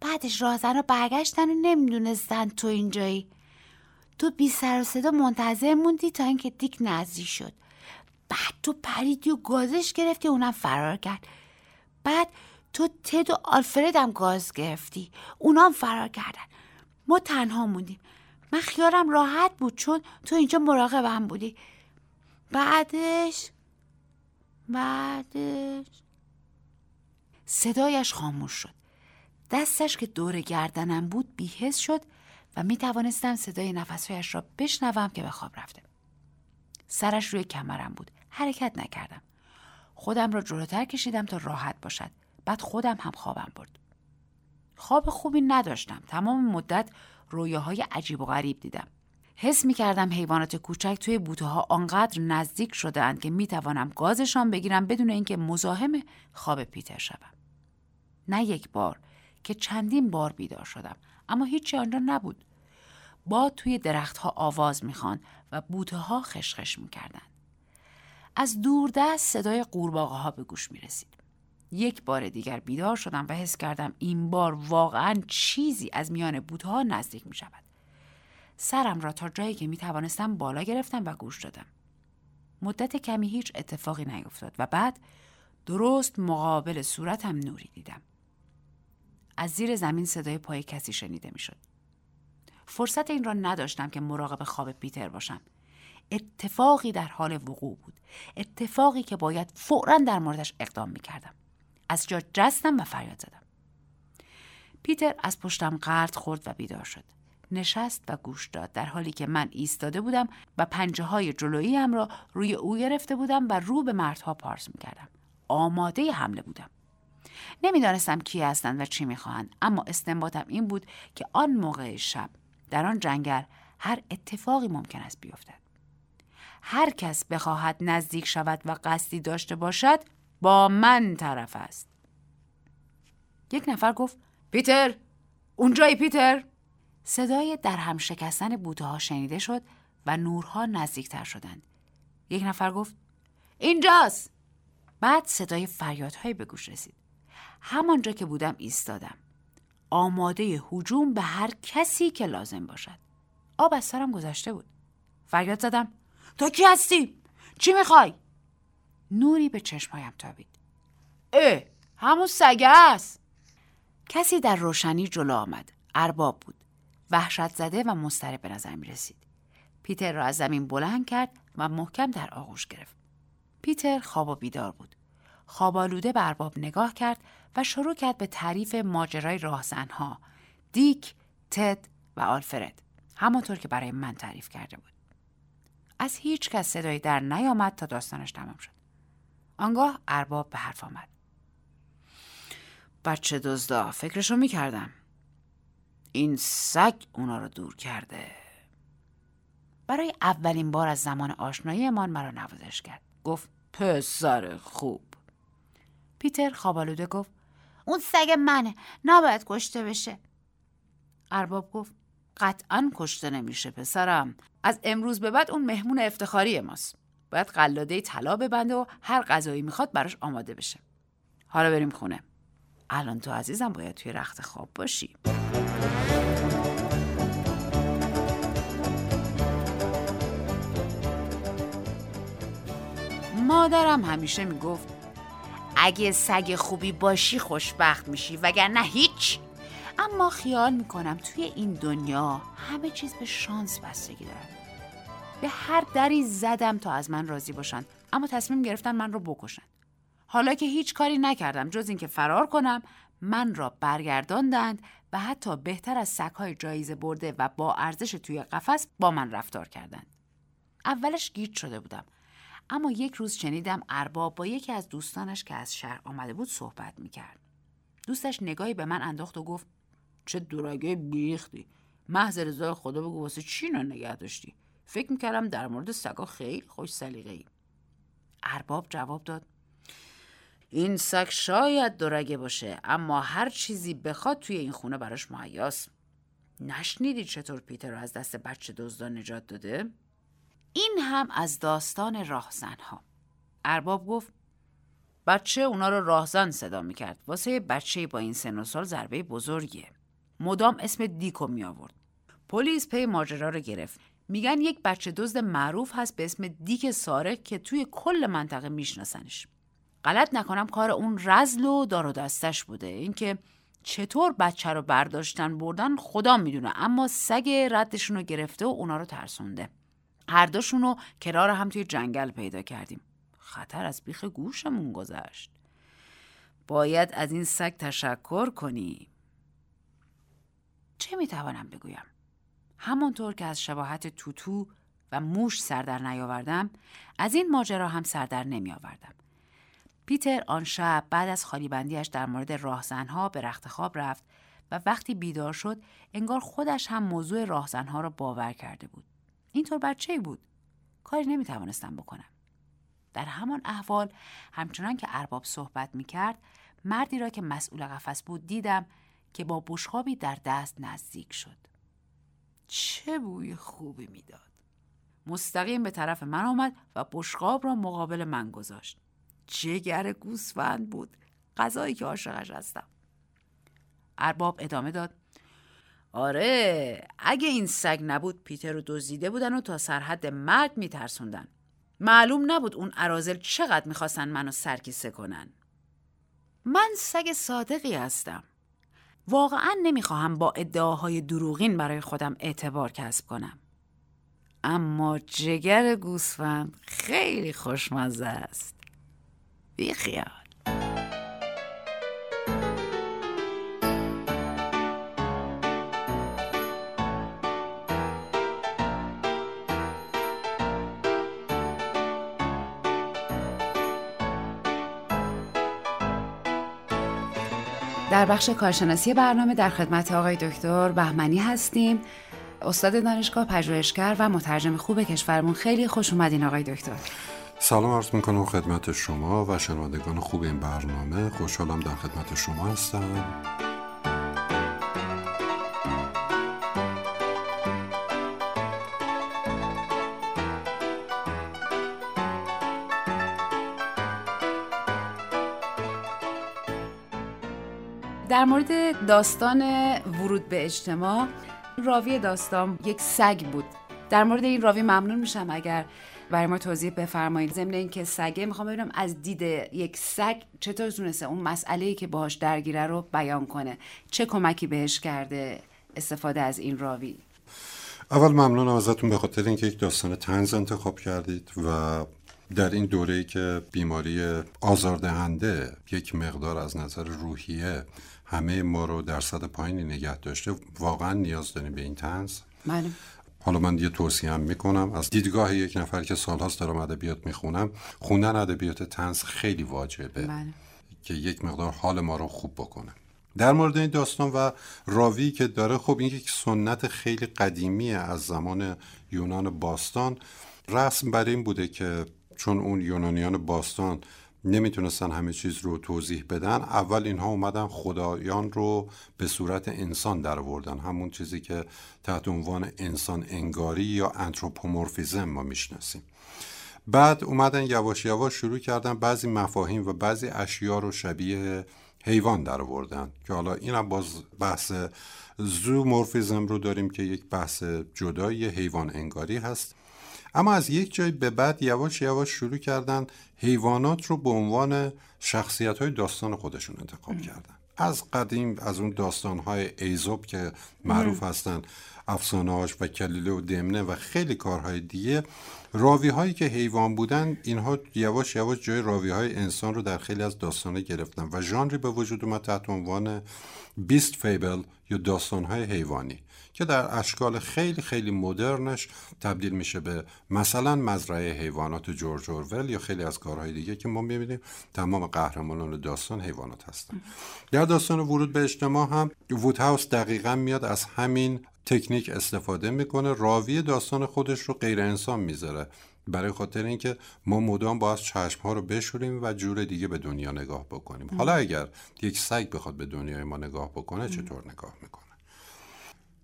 بعدش رازن رو برگشتن و نمی‌دونستن تو اینجایی. تو بی سر و صدا منتظر موندی تا اینکه دیک نزدیک شد. بعد تو پریدی و گازش گرفتی اونم فرار کرد. بعد تو تد و آلفرد هم گاز گرفتی. اونام فرار کردن. ما تنها موندیم. من خیالم راحت بود چون تو اینجا مراقبم بودی. بعدش بعدش. صدایش خاموش شد. دستش که دور گردنم بود بیهس شد و می توانستم صدای نفسهایش را بشنوم که به خواب رفته سرش روی کمرم بود. حرکت نکردم. خودم را جلوتر کشیدم تا راحت باشد. بعد خودم هم خوابم برد خواب خوبی نداشتم تمام مدت رویاهای عجیب و غریب دیدم حس می کردم حیوانات کوچک توی بوته ها آنقدر نزدیک شدهاند که می توانم گازشان بگیرم بدون اینکه مزاحم خواب پیتر شوم. نه یک بار که چندین بار بیدار شدم اما هیچی آنجا نبود. با توی درختها آواز می‌خوان و بوته ها خشخش می‌کردند. از دوردست صدای قورباغه ها به گوش می رسید. یک بار دیگر بیدار شدم و حس کردم این بار واقعا چیزی از میان بوته ها نزدیک می شود. سرم را تا جایی که می توانستم بالا گرفتم و گوش دادم. مدت کمی هیچ اتفاقی نیفتاد و بعد درست مقابل صورتم نوری دیدم. از زیر زمین صدای پای کسی شنیده می‌شد. فرصت این را نداشتم که مراقب خواب پیتر باشم. اتفاقی در حال وقوع بود. اتفاقی که باید فورا در موردش اقدام می کردم. از جا جستم و فریاد زدم. پیتر از پشتم قرد خورد و بیدار شد. نشست و گوش داد در حالی که من ایستاده بودم و پنجه های جلویی هم را روی او گرفته بودم و رو به مردها پارس می کردم. آماده حمله بودم. نمی‌دانستم کی هستند و چی می‌خواهند اما استنباطم این بود که آن موقع شب در آن جنگل هر اتفاقی ممکن است بیفتد هر کس بخواهد نزدیک شود و قصدی داشته باشد با من طرف است. یک نفر گفت پیتر اونجایی پیتر. صدای در هم شکستن بوته ها شنیده شد و نورها نزدیکتر شدند. یک نفر گفت اینجاست. بعد صدای فریادهایی به گوش رسید. همانجا که بودم ایستادم. آماده هجوم به هر کسی که لازم باشد. آب از سرم گذشته بود. فریاد زدم تو کی هستی؟ چی می‌خوای؟ نوری به چشمهایم تابید اه همون سگه است کسی در روشنی جلو آمد ارباب بود وحشت زده و مضطرب به نظر می رسید. پیتر را از زمین بلند کرد و محکم در آغوش گرفت. پیتر خواب و بیدار بود. خوابالوده به ارباب نگاه کرد و شروع کرد به تعریف ماجرای راهزنها دیک، تد و آلفرد همانطور که برای من تعریف کرده بود. از هیچ کس صدایی در نیامد تا داستانش تمام شد. آنگاه ارباب به حرف آمد. بچه دزدا فکرشو می‌کردم. این سگ اونا رو دور کرده. برای اولین بار از زمان آشناییمان مرا نوازش کرد. گفت پسر خوب. پیتر خوابالوده گفت اون سگ منه نباید کشته بشه ارباب گفت قطعا کشته نمیشه پسرم از امروز به بعد اون مهمون افتخاری ماست باید قلاده طلا ببنده و هر غذایی می‌خواد براش آماده بشه. حالا بریم خونه. الان تو عزیزم باید توی رخت خواب باشی. مادرم همیشه می‌گفت اگه سگ خوبی باشی خوشبخت میشی وگرنه هیچ. اما خیال می‌کنم توی این دنیا همه چیز به شانس بستگی دارد به هر دری زدم تا از من راضی باشن. اما تصمیم گرفتن من رو بکشن. حالا که هیچ کاری نکردم جز اینکه فرار کنم من را برگرداندند و حتی بهتر از سگهای جایزه برده و با ارزش توی قفس با من رفتار کردند. اولش گیج شده بودم. اما یک روز شنیدم ارباب با یکی از دوستانش که از شهر آمده بود صحبت می‌کرد. دوستش نگاهی به من انداخت و گفت چه دوراگه بیختی محض رضای خدا بگو واسه چی نگه داشتی؟ فکر می‌کردم در مورد سگا خیلی خوش سلیقه ای ارباب جواب داد این سگ شاید دورگه باشه اما هر چیزی بخواد توی این خونه براش مهیاست. نشنیدی چطور پیتر رو از دست بچه دزدان نجات داده؟ این هم از داستان راهزنها. ارباب گفت بچه اونا رو راهزن صدا می‌کرد. واسه بچه با این سن و سال ضربه بزرگیه. مدام اسم دیکو می آورد پلیس پی ماجرا رو گرفت. میگن یک بچه دزد معروف هست به اسم دیک سارق که توی کل منطقه میشناسنش. غلط نکنم کار اون رزل و دار و دستش بوده. اینکه چطور بچه رو برداشتن بردن خدا می‌دونه اما سگ ردشون رو گرفته و اونا رو ترسونده. هر دوشون رو کنار هم توی جنگل پیدا کردیم. خطر از بیخ گوشمون گذشت. باید از این سگ تشکر کنی. چه می‌توانم بگویم؟ همانطور که از شباهت توتو و موش سردر نیاوردم از این ماجرا هم سردر نمیآوردم. پیتر آن شب بعد از خالی بندیش در مورد راهزنها به رخت خواب رفت و وقتی بیدار شد انگار خودش هم موضوع راهزنها را باور کرده بود. اینطور بچه بود؟ کاری نمی‌توانستم بکنم. در همان احوال همچنان که ارباب صحبت می کرد مردی را که مسئول قفس بود دیدم که با بشخابی در دست نزدیک شد. چه بوی خوبی می‌داد. مستقیم به طرف من آمد و بشقاب را مقابل من گذاشت. جگر گوسفند بود. غذایی که عاشقش هستم. ارباب ادامه داد. آره اگه این سگ نبود پیتر رو دزدیده بودن و تا سرحد مرگ میترسوندن. معلوم نبود اون ارازل چقدر می‌خواستن منو سرکیسه کنن. من سگ صادقی هستم. واقعا نمی‌خواهم با ادعاهای دروغین برای خودم اعتبار کسب کنم. اما جگر گوسفند خیلی خوشمزه است. بیخیال. در بخش کارشناسی برنامه در خدمت آقای دکتر بهمنی هستیم. استاد دانشگاه پژوهشگر و مترجم خوب کشورمون. خیلی خوش اومدین آقای دکتر. سلام عرض می‌کنم خدمت شما و شنوندگان خوب این برنامه. خوشحالم در خدمت شما هستم. در مورد داستان ورود به اجتماع راوی داستان یک سگ بود. در مورد این راوی ممنون میشم اگر برای ما توضیح بفرمایید. ضمن اینکه سگه می‌خوام ببینم از دید یک سگ چطور تونسته اون مسئله ای که باهاش درگیره رو بیان کنه. چه کمکی بهش کرده استفاده از این راوی؟ اول ممنونم ازتون به خاطر اینکه یک داستان تنز انتخاب کردید و در این دوره ای که بیماری آزاردهنده یک مقدار از نظر روحیه همه ما رو در صد پایینی نگه داشته. واقعا نیاز داریم به این تنز بله. حالا من یه توصیه هم می‌کنم. از دیدگاه یک نفر که سالهاست دارم ادبیات می‌خونم خوندن ادبیات تنز خیلی واجبه. بله. که یک مقدار حال ما رو خوب بکنه. در مورد این داستان و راوی که داره خب این یک سنت خیلی قدیمی از زمان یونان باستان. رسم بر این بوده که چون اون یونانیان باستان نمی‌تونستن همه چیز رو توضیح بدن. اول اینها اومدن خدایان رو به صورت انسان در آوردن همون چیزی که تحت عنوان انسان انگاری یا انتروپومورفیزم ما می‌شناسیم. بعد اومدن یواش یواش شروع کردن بعضی مفاهیم و بعضی اشیا رو شبیه حیوان در آوردن که حالا اینم باز بحث زومورفیزم رو داریم که یک بحث جدایی حیوان انگاری هست. اما از یک جای به بعد یواش یواش شروع کردن حیوانات رو به عنوان شخصیت های داستان خودشون انتخاب کردن. از قدیم از اون داستان های ایزوب که معروف هستن افسانهاش و کلیله و دمنه و خیلی کارهای دیگه راوی هایی که حیوان بودن اینها یواش یواش جای راوی های انسان رو در خیلی از داستانه گرفتن و ژانری به وجود اومد تحت عنوان بیست فیبل یا داستان های حیوانی. که در اشکال خیلی خیلی مدرنش تبدیل میشه به مثلا مزرعه حیوانات جورج اورول یا خیلی از کارهای دیگه که ما می‌بینیم. تمام قهرمانان داستان حیوانات هستن. در داستان ورود به اجتماع هم وودهاوس دقیقا میاد از همین تکنیک استفاده می‌کنه. راوی داستان خودش رو غیر انسان می‌ذاره. برای خاطر اینکه ما مدام باید چشم ها رو بشوریم و جور دیگه به دنیا نگاه بکنیم. حالا اگر یک سگ بخواد به دنیای ما نگاه بکنه چطور نگاه می‌کنه؟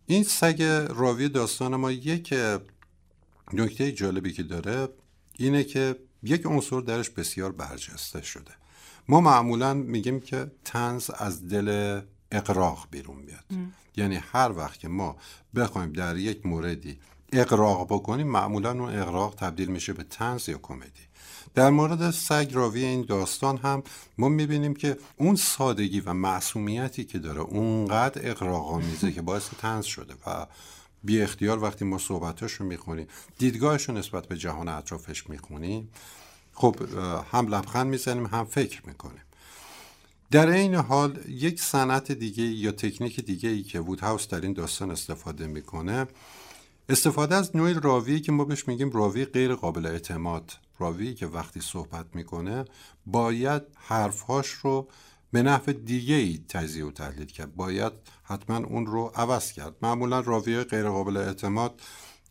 این سگ راوی داستان ما یک نکته جالبی که داره اینه که یک عنصر درش بسیار برجسته شده. ما معمولا میگیم که تنز از دل اقراق بیرون میاد. یعنی هر وقت که ما بخوایم در یک موردی اقراق بکنیم معمولا اون اقراق تبدیل میشه به تنز یا کمدی. در مورد سگ راوی این داستان هم ما می‌بینیم که اون سادگی و معصومیتی که داره اونقدر اقراق میزه که باعث تنز شده و بی اختیار وقتی ما صحبتاش رو می‌خونیم دیدگاهش رو نسبت به جهان اطرافش می‌خونیم خب هم لبخند می‌زنیم هم فکر می‌کنیم. در این حال یک صنعت دیگه یا تکنیک دیگه ای که وودهاوس در این داستان استفاده می‌کنه استفاده از نوع راوی که ما بهش میگیم راوی غیر قابل اعتماد. راوی که وقتی صحبت می‌کنه باید حرفهاش رو به نحو دیگه ای تجزیه و تحلیل کرد. باید حتما اون رو عوض کرد. معمولا راوی غیر قابل اعتماد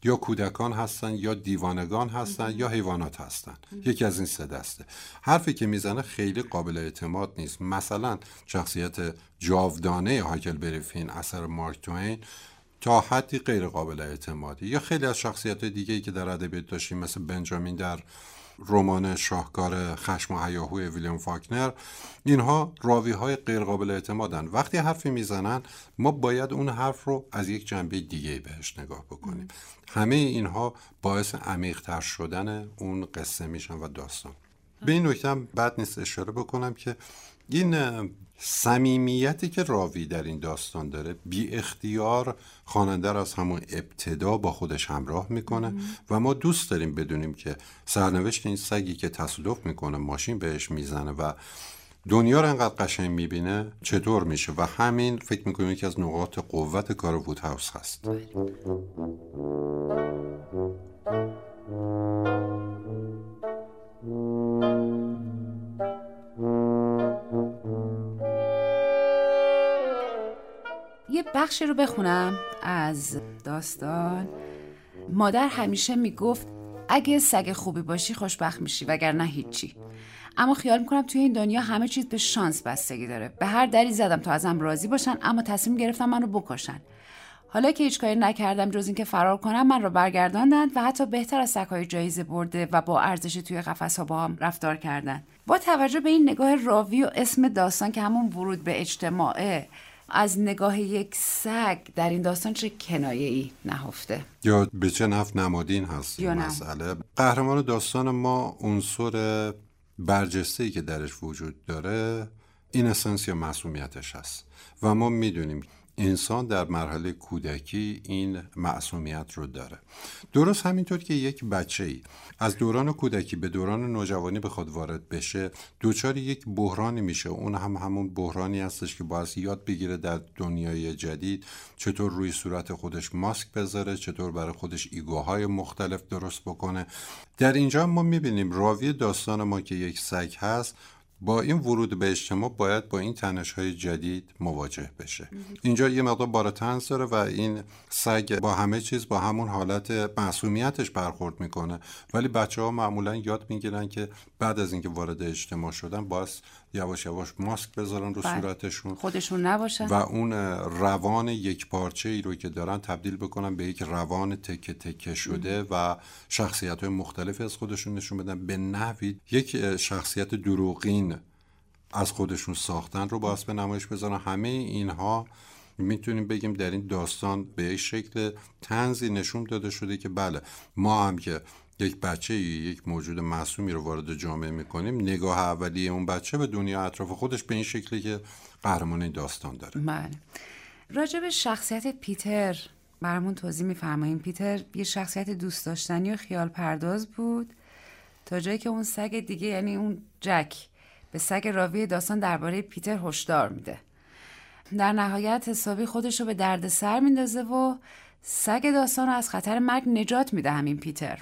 یا کودکان هستن یا دیوانگان هستن یا حیوانات هستن. یکی از این سه دسته. حرفی که می‌زنه خیلی قابل اعتماد نیست. مثلا شخصیت جاودانه هایکل بریفین اثر مارک توین تا حدی غیر قابل اعتمادی. یا خیلی از شخصیت دیگه ای که در ادبیات داشتیم مثل بنجامین در رمان شاهکار خشم و هیاهوی ویلیام فاکنر اینها راوی های غیر قابل اعتمادن. وقتی حرفی می‌زنن ما باید اون حرف رو از یک جنبه دیگه بهش نگاه بکنیم. همه اینها باعث عمیقتر شدن اون قصه میشن و داستان. به این نکته بد نیست اشاره بکنم که این صمیمیتی که راوی در این داستان داره بی اختیار خواننده را از همون ابتدا با خودش همراه می‌کنه و ما دوست داریم بدونیم که سرنوشت این سگی که تصادف می‌کنه ماشین بهش می‌زنه و دنیا رو انقدر قشنگ می‌بینه چطور میشه؟ و همین فکر می‌کنیم یکی از نقاط قوت کار وودهاوس هست. یه بخشی رو بخونم از داستان. مادر همیشه می‌گفت اگه سگ خوبی باشی خوشبخت میشی وگرنه هیچی. اما خیال می‌کنم توی این دنیا همه چیز به شانس بستگی داره. به هر دری زدم تا ازم راضی باشن اما تصمیم گرفتم منو بکشن. حالا که هیچ کاری نکردم جز اینکه فرار کنم من رو برگرداندند و حتی بهتر از سگهای جایزه برده و با ارزش توی قفس ها با هم رفتار کردن با توجه به این نگاه راوی و اسم داستان که همون ورود به اجتماعه از نگاه یک سگ در این داستان چه کنایه ای نهفته؟ یا به چه نفت نمادین هست این مسئله؟ قهرمان داستان ما عنصر برجسته ای که درش وجود داره این اسنس یا معصومیتش هست. و ما می‌دونیم انسان در مرحله کودکی این معصومیت رو داره. درست همینطور که یک بچه ای از دوران کودکی به دوران نوجوانی بخواد وارد بشه دوچار یک بحرانی میشه. اون هم همون بحرانی هستش که باید یاد بگیره در دنیای جدید چطور روی صورت خودش ماسک بذاره چطور برای خودش ایگوهای مختلف درست بکنه. در اینجا ما می‌بینیم راوی داستان ما که یک سگ هست با این ورود به اجتماع باید با این تنش های جدید مواجه بشه. اینجا یه مقدار بار تنز داره و این سگ با همه چیز با همون حالت معصومیتش برخورد می‌کنه. ولی بچه ها معمولا یاد می‌گیرن که بعد از اینکه وارد اجتماع شدن باز یواش یواش ماسک بذارن رو بله. صورتشون خودشون نباشن. و اون روان یک پارچه ای رو که دارن تبدیل بکنن به یک روان تکه تکه شده و شخصیت های مختلفی از خودشون نشون بدن. به نحوی یک شخصیت دروغین از خودشون ساختن رو باز به نمایش بذارن. همه اینها می‌تونیم بگیم در این داستان به شکل تنزی نشون داده شده که بله ما هم که یک بچه یک موجود معصومی رو وارد جامعه می‌کنیم نگاه اولیه اون بچه به دنیا اطراف خودش به این شکلی که قهرمان این داستان داره. بله. راجع به شخصیت پیتر برامون توضیح میفرماییم پیتر یه شخصیت دوست داشتنی و خیال پرداز بود تا جایی که اون سگ دیگه یعنی اون جک به سگ راوی داستان درباره پیتر هشدار میده. در نهایت حسابی خودش رو به درد سر میندازه و سگ داستان رو از خطر مرگ نجات میده همین پیتر.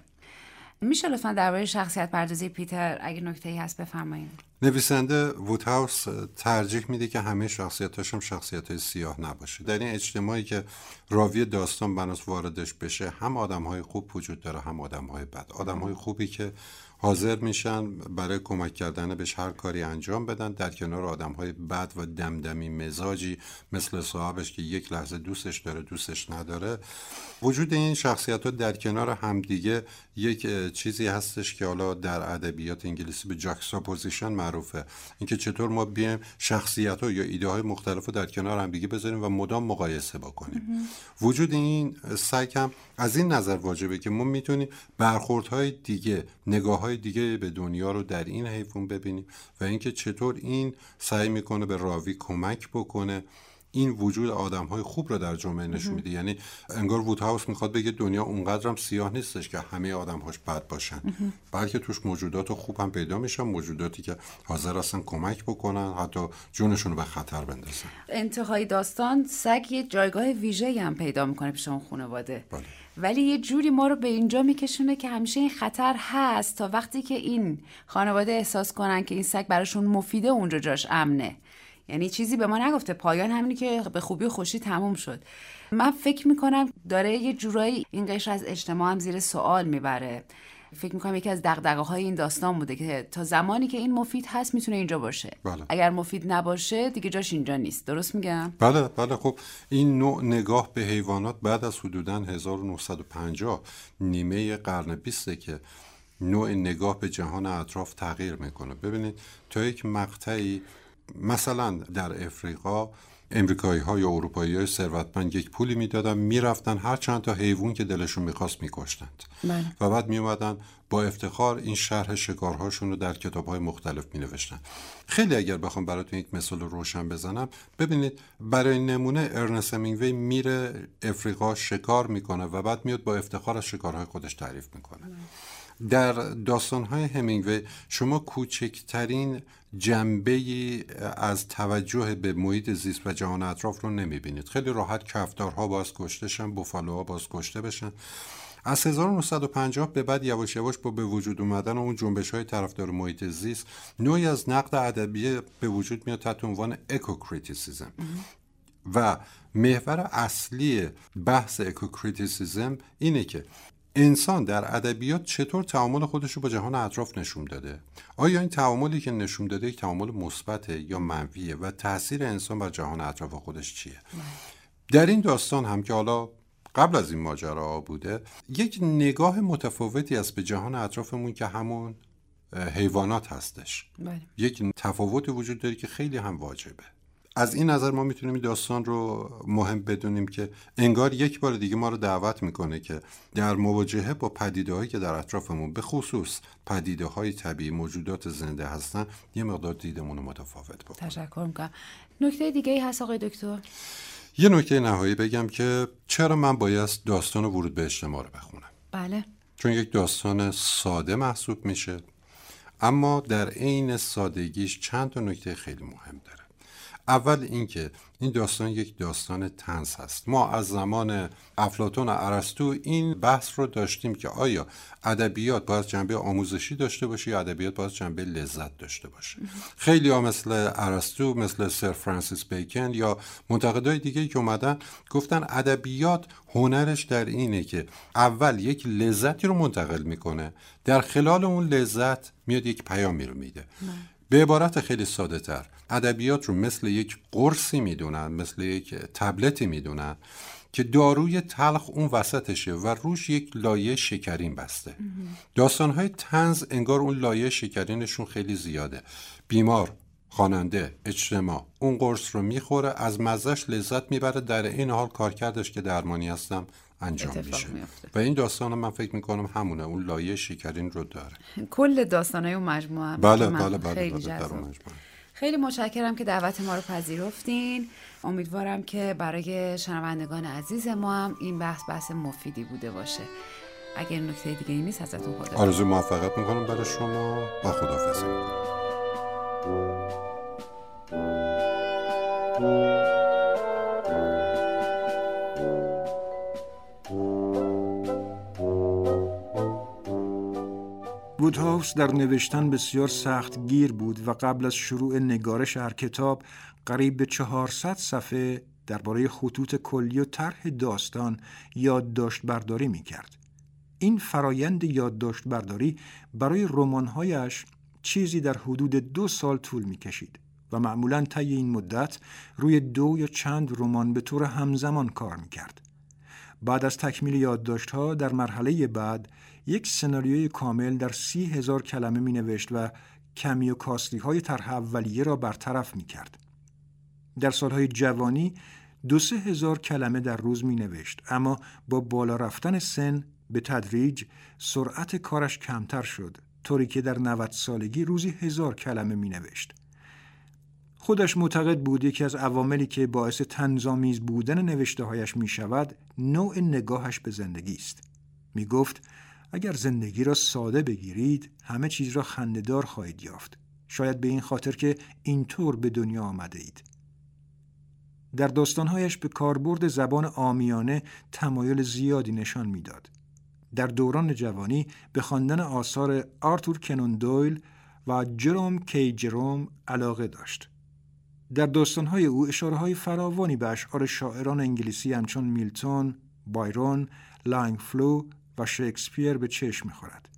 میشه لطفا درباره شخصیت پردازی پیتر اگه نکته ای هست بفرمایید نویسنده وودهاوس ترجیح میده که همه شخصیتاش هم شخصیت های سیاه نباشه. در این اجتماعی که راوی داستان بناس واردش بشه هم آدم های خوب وجود داره هم آدم های بد. آدم های خوبی که حاضر میشن برای کمک کردن بهش هر کاری انجام بدن. در کنار آدم های بد و دمدمی مزاجی مثل صاحبش که یک لحظه دوستش داره دوستش نداره. وجود این شخصیت ها در کنار همدیگه یک چیزی هستش که حالا در ادبیات انگلیسی به juxtaposition معروفه. اینکه چطور ما بیایم شخصیت ها یا ایده های مختلف رو در کنار همدیگه بذاریم و مدام مقایسه بکنیم. وجود این سگ هم از این نظر واجبه که ما می‌تونیم برخوردهای دیگه نگاه های دیگه به دنیا رو در این حیوان ببینیم و اینکه چطور این سعی می‌کنه به راوی کمک بکنه. این وجود آدم های خوب رو در جامعه نشون میده. یعنی انگار وودهاوس می‌خواد بگه دنیا اونقدرم سیاه نیستش که همه آدم هاش بد باشن. بلکه توش موجودات خوب هم پیدا میشن موجوداتی که حاضر هستن کمک بکنن حتی جونشون رو به خطر بندازن. انتهای داستان سگ یه جایگاه ویژه هم پیدا می‌کنه پیش اون خانواده. بله. ولی یه جوری ما رو به اینجا میکشونه که همیشه این خطر هست تا وقتی که این خانواده احساس کنن که این سگ براشون مفیده اونجا جاش امنه. یعنی چیزی به ما نگفته. پایان همینی که به خوبی و خوشی تموم شد. من فکر می‌کنم داره یه جورایی این قشر از اجتماع هم زیر سوال می‌بره. فکر می‌کنم یکی از دقدقه های این داستان بوده که تا زمانی که این مفید هست می‌تونه اینجا باشه. بله. اگر مفید نباشه دیگه جاش اینجا نیست. درست میگم؟ بله بله. خب این نوع نگاه به حیوانات بعد از حدودا 1950 نیمه قرن بیسته که نوع نگاه به جهان اطراف تغییر می‌کنه. ببینید تا یک مقطعی مثلا در افریقا امریکایی ها یا اروپایی های ثروتمند یک پولی می‌دادن می‌رفتن هر چند تا حیوان که دلشون می‌خواست میکشتند بله. و بعد میومدن با افتخار این شرح شکارهاشون رو در کتاب های مختلف می نوشتن. خیلی اگر بخوام براتون یک مثال رو روشن بزنم ببینید برای نمونه ارنست همینگوی میره افریقا شکار می‌کنه و بعد میاد با افتخار از شکارهای خودش تعریف می‌کنه در داستانهای همینگوی شما کوچکترین جنبه از توجه به محیط زیست و جهان اطراف رو نمی‌بینید. خیلی راحت کفتارها باز کشته شن بوفالوها باز کشته بشن. از 1950 به بعد یواش یواش با به وجود اومدن اون جنبش های طرفدار محیط زیست نوعی از نقد ادبی به وجود میاد تحت عنوان ecocriticism. و محور اصلی بحث ecocriticism اینه که انسان در ادبیات چطور تعامل خودش رو با جهان اطراف نشون داده؟ آیا این تعاملی که نشون داده یک تعامل مثبت یا منفیه و تاثیر انسان بر جهان اطراف خودش چیه؟ در این داستان هم که حالا قبل از این ماجرا بوده یک نگاه متفاوتی است به جهان اطرافمون که همون حیوانات هستش. بله. یک تفاوتی وجود داره که خیلی هم واجبه. از این نظر ما می‌تونیم این داستان رو مهم بدونیم که انگار یک بار دیگه ما رو دعوت می‌کنه که در مواجهه با پدیده هایی که در اطرافمون به خصوص پدیده های طبیعی موجودات زنده هستن یه مقدار دیدمون رو متفاوت بکنه. تشکر می‌کنم. نکته دیگه ای هست آقای دکتر؟ یه نکته نهایی بگم که چرا من باید داستان ورود به اجتماع رو بخونم؟ بله. چون یک داستان ساده محسوب میشه اما در عین سادگیش چند تا نکته خیلی مهم داره. اول اینکه این داستان یک داستان تنز هست. ما از زمان افلاتون و ارسطو این بحث رو داشتیم که آیا ادبیات باید جنبه آموزشی داشته باشه یا ادبیات باید جنبه لذت داشته باشه. خیلی ها مثل ارسطو مثل سر فرانسیس بیکن یا منتقدای دیگه که اومدن گفتن ادبیات هنرش در اینه که اول یک لذتی رو منتقل می‌کنه در خلال اون لذت میاد یک پیامی رو میده. به عبارت خیلی ساده تر. ادبیات رو مثل یک قرصی می‌دونن مثل یک تبلتی می‌دونن که داروی تلخ اون وسطشه و روش یک لایه شکرین بسته. داستانهای تنز انگار اون لایه شکرینشون خیلی زیاده. بیمار خواننده اجتماع اون قرص رو می‌خوره از مزش لذت می‌بره در این حال کارکردش که درمانی هستم انجام میشه. و این داستان من فکر می‌کنم همونه. اون لایه شکرین رو داره. کل داستان های اون مجموعه بله بله بله, خیلی بله, خیلی متشکرم که دعوت ما رو پذیرفتین. امیدوارم که برای شنوندگان عزیز ما هم این بحث بحث مفیدی بوده باشه. اگر نکته دیگه نیست ازتون خدا آرزو موفقیت می‌کنم برای شما. و خداحافظی وودهاوس در نوشتن بسیار سخت گیر بود و قبل از شروع نگارش هر کتاب قریب به 400 صفحه درباره خطوط کلی و طرح داستان یادداشت برداری می کرد. این فرایند یادداشت برداری برای رمانهایش چیزی در حدود دو سال طول می کشید و معمولا طی این مدت روی دو یا چند رمان به طور همزمان کار می کرد. بعد از تکمیل یادداشت‌ها در مرحله بعد یک سناریوی کامل در سی هزار کلمه می نوشت و کمی و کاستی های طرح اولیه را برطرف می کرد. در سالهای جوانی دو سه هزار کلمه در روز می نوشت اما با بالا رفتن سن به تدریج سرعت کارش کمتر شد طوری که در 90 سالگی روزی هزار کلمه می نوشت. خودش معتقد بود یکی از عواملی که باعث تنظامیز بودن نوشته هایش می شود نوع نگاهش به زندگی است. می گفت اگر زندگی را ساده بگیرید همه چیز را خندهدار خواهید یافت. شاید به این خاطر که اینطور به دنیا آمده اید. در داستانهایش به کاربرد زبان آمیانه تمایل زیادی نشان می‌داد. در دوران جوانی به خواندن آثار آرتور کنون دویل و جروم کی جروم علاقه داشت. در داستانهای او اشاره های فراوانی به اشعار شاعران انگلیسی همچون میلتون، بایرون، لانگفلو و شکسپیر به چشم می‌خورد.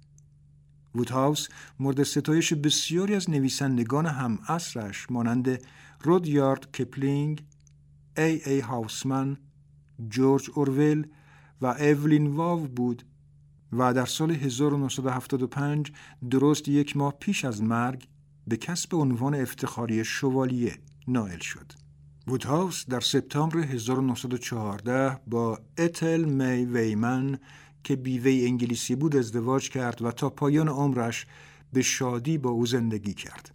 وودهاوس مورد ستایش بسیاری از نویسندگان هم عصرش مانند رودیارد کپلینگ، ای ای هاوسمن، جورج اورول و اولین واو بود و در سال 1975 درست یک ماه پیش از مرگ به کسب عنوان افتخاری شوالیه نائل شد. وودهاوس در سپتامبر 1914 با اتل می ویمن که بیوه انگلیسی بود ازدواج کرد و تا پایان عمرش به شادی با او زندگی کرد.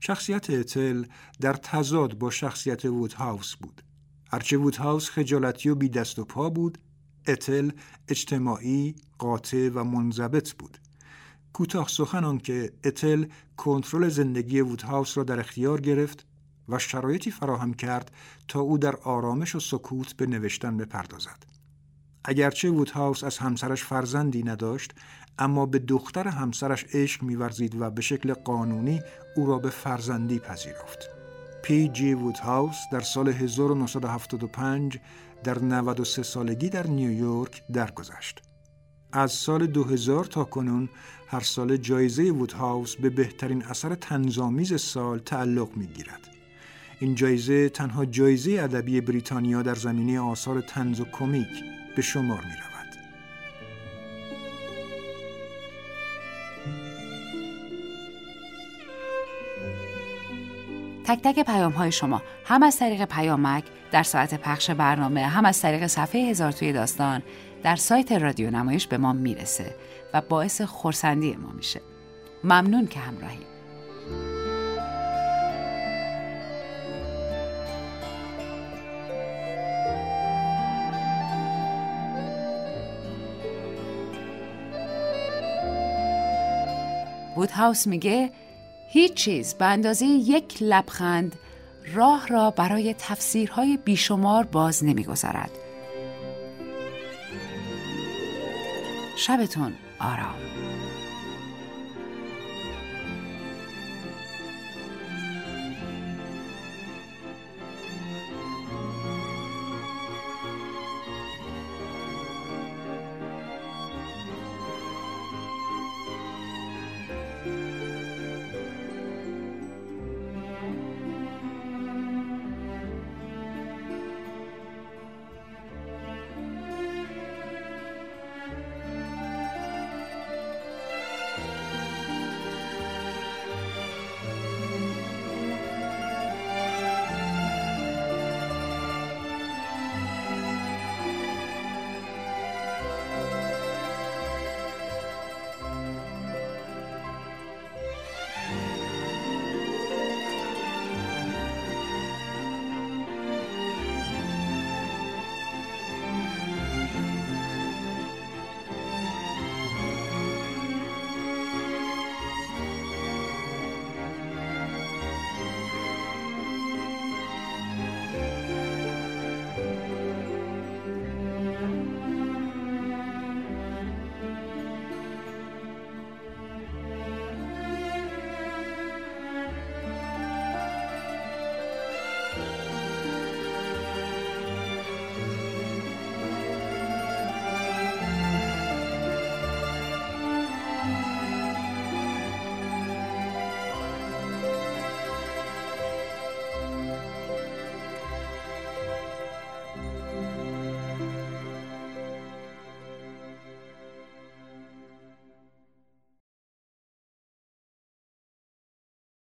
شخصیت اتل در تضاد با شخصیت وودهاوس بود. هرچه وودهاوس خجالتی و بی دست و پا بود، اتل اجتماعی، قاطع و منضبط بود. کوتاه سخن که اتل کنترل زندگی وودهاوس را در اختیار گرفت و شرایطی فراهم کرد تا او در آرامش و سکوت به نوشتن بپردازد. اگرچه وودهاوس از همسرش فرزندی نداشت اما به دختر همسرش عشق میورزید و به شکل قانونی او را به فرزندی پذیرفت. پی جی وودهاوس در سال 1975 در 93 سالگی در نیویورک درگذشت. از سال 2000 تا کنون هر سال جایزه وودهاوس به بهترین اثر تنظامیز سال تعلق می گیرد. این جایزه تنها جایزه ادبی بریتانیا در زمینه آثار تنز و کمیک به شمار می رود. تک تک پیام های شما هم از طریق پیامک در ساعت پخش برنامه هم از طریق صفحه هزار توی داستان در سایت رادیو نمایش به ما می‌رسه و باعث خورسندی ما میشه ممنون که همراهیم وودهاوس میگه هیچ چیز به اندازه یک لبخند راه را برای تفسیرهای بیشمار باز نمی‌گذارد. شبتون آرام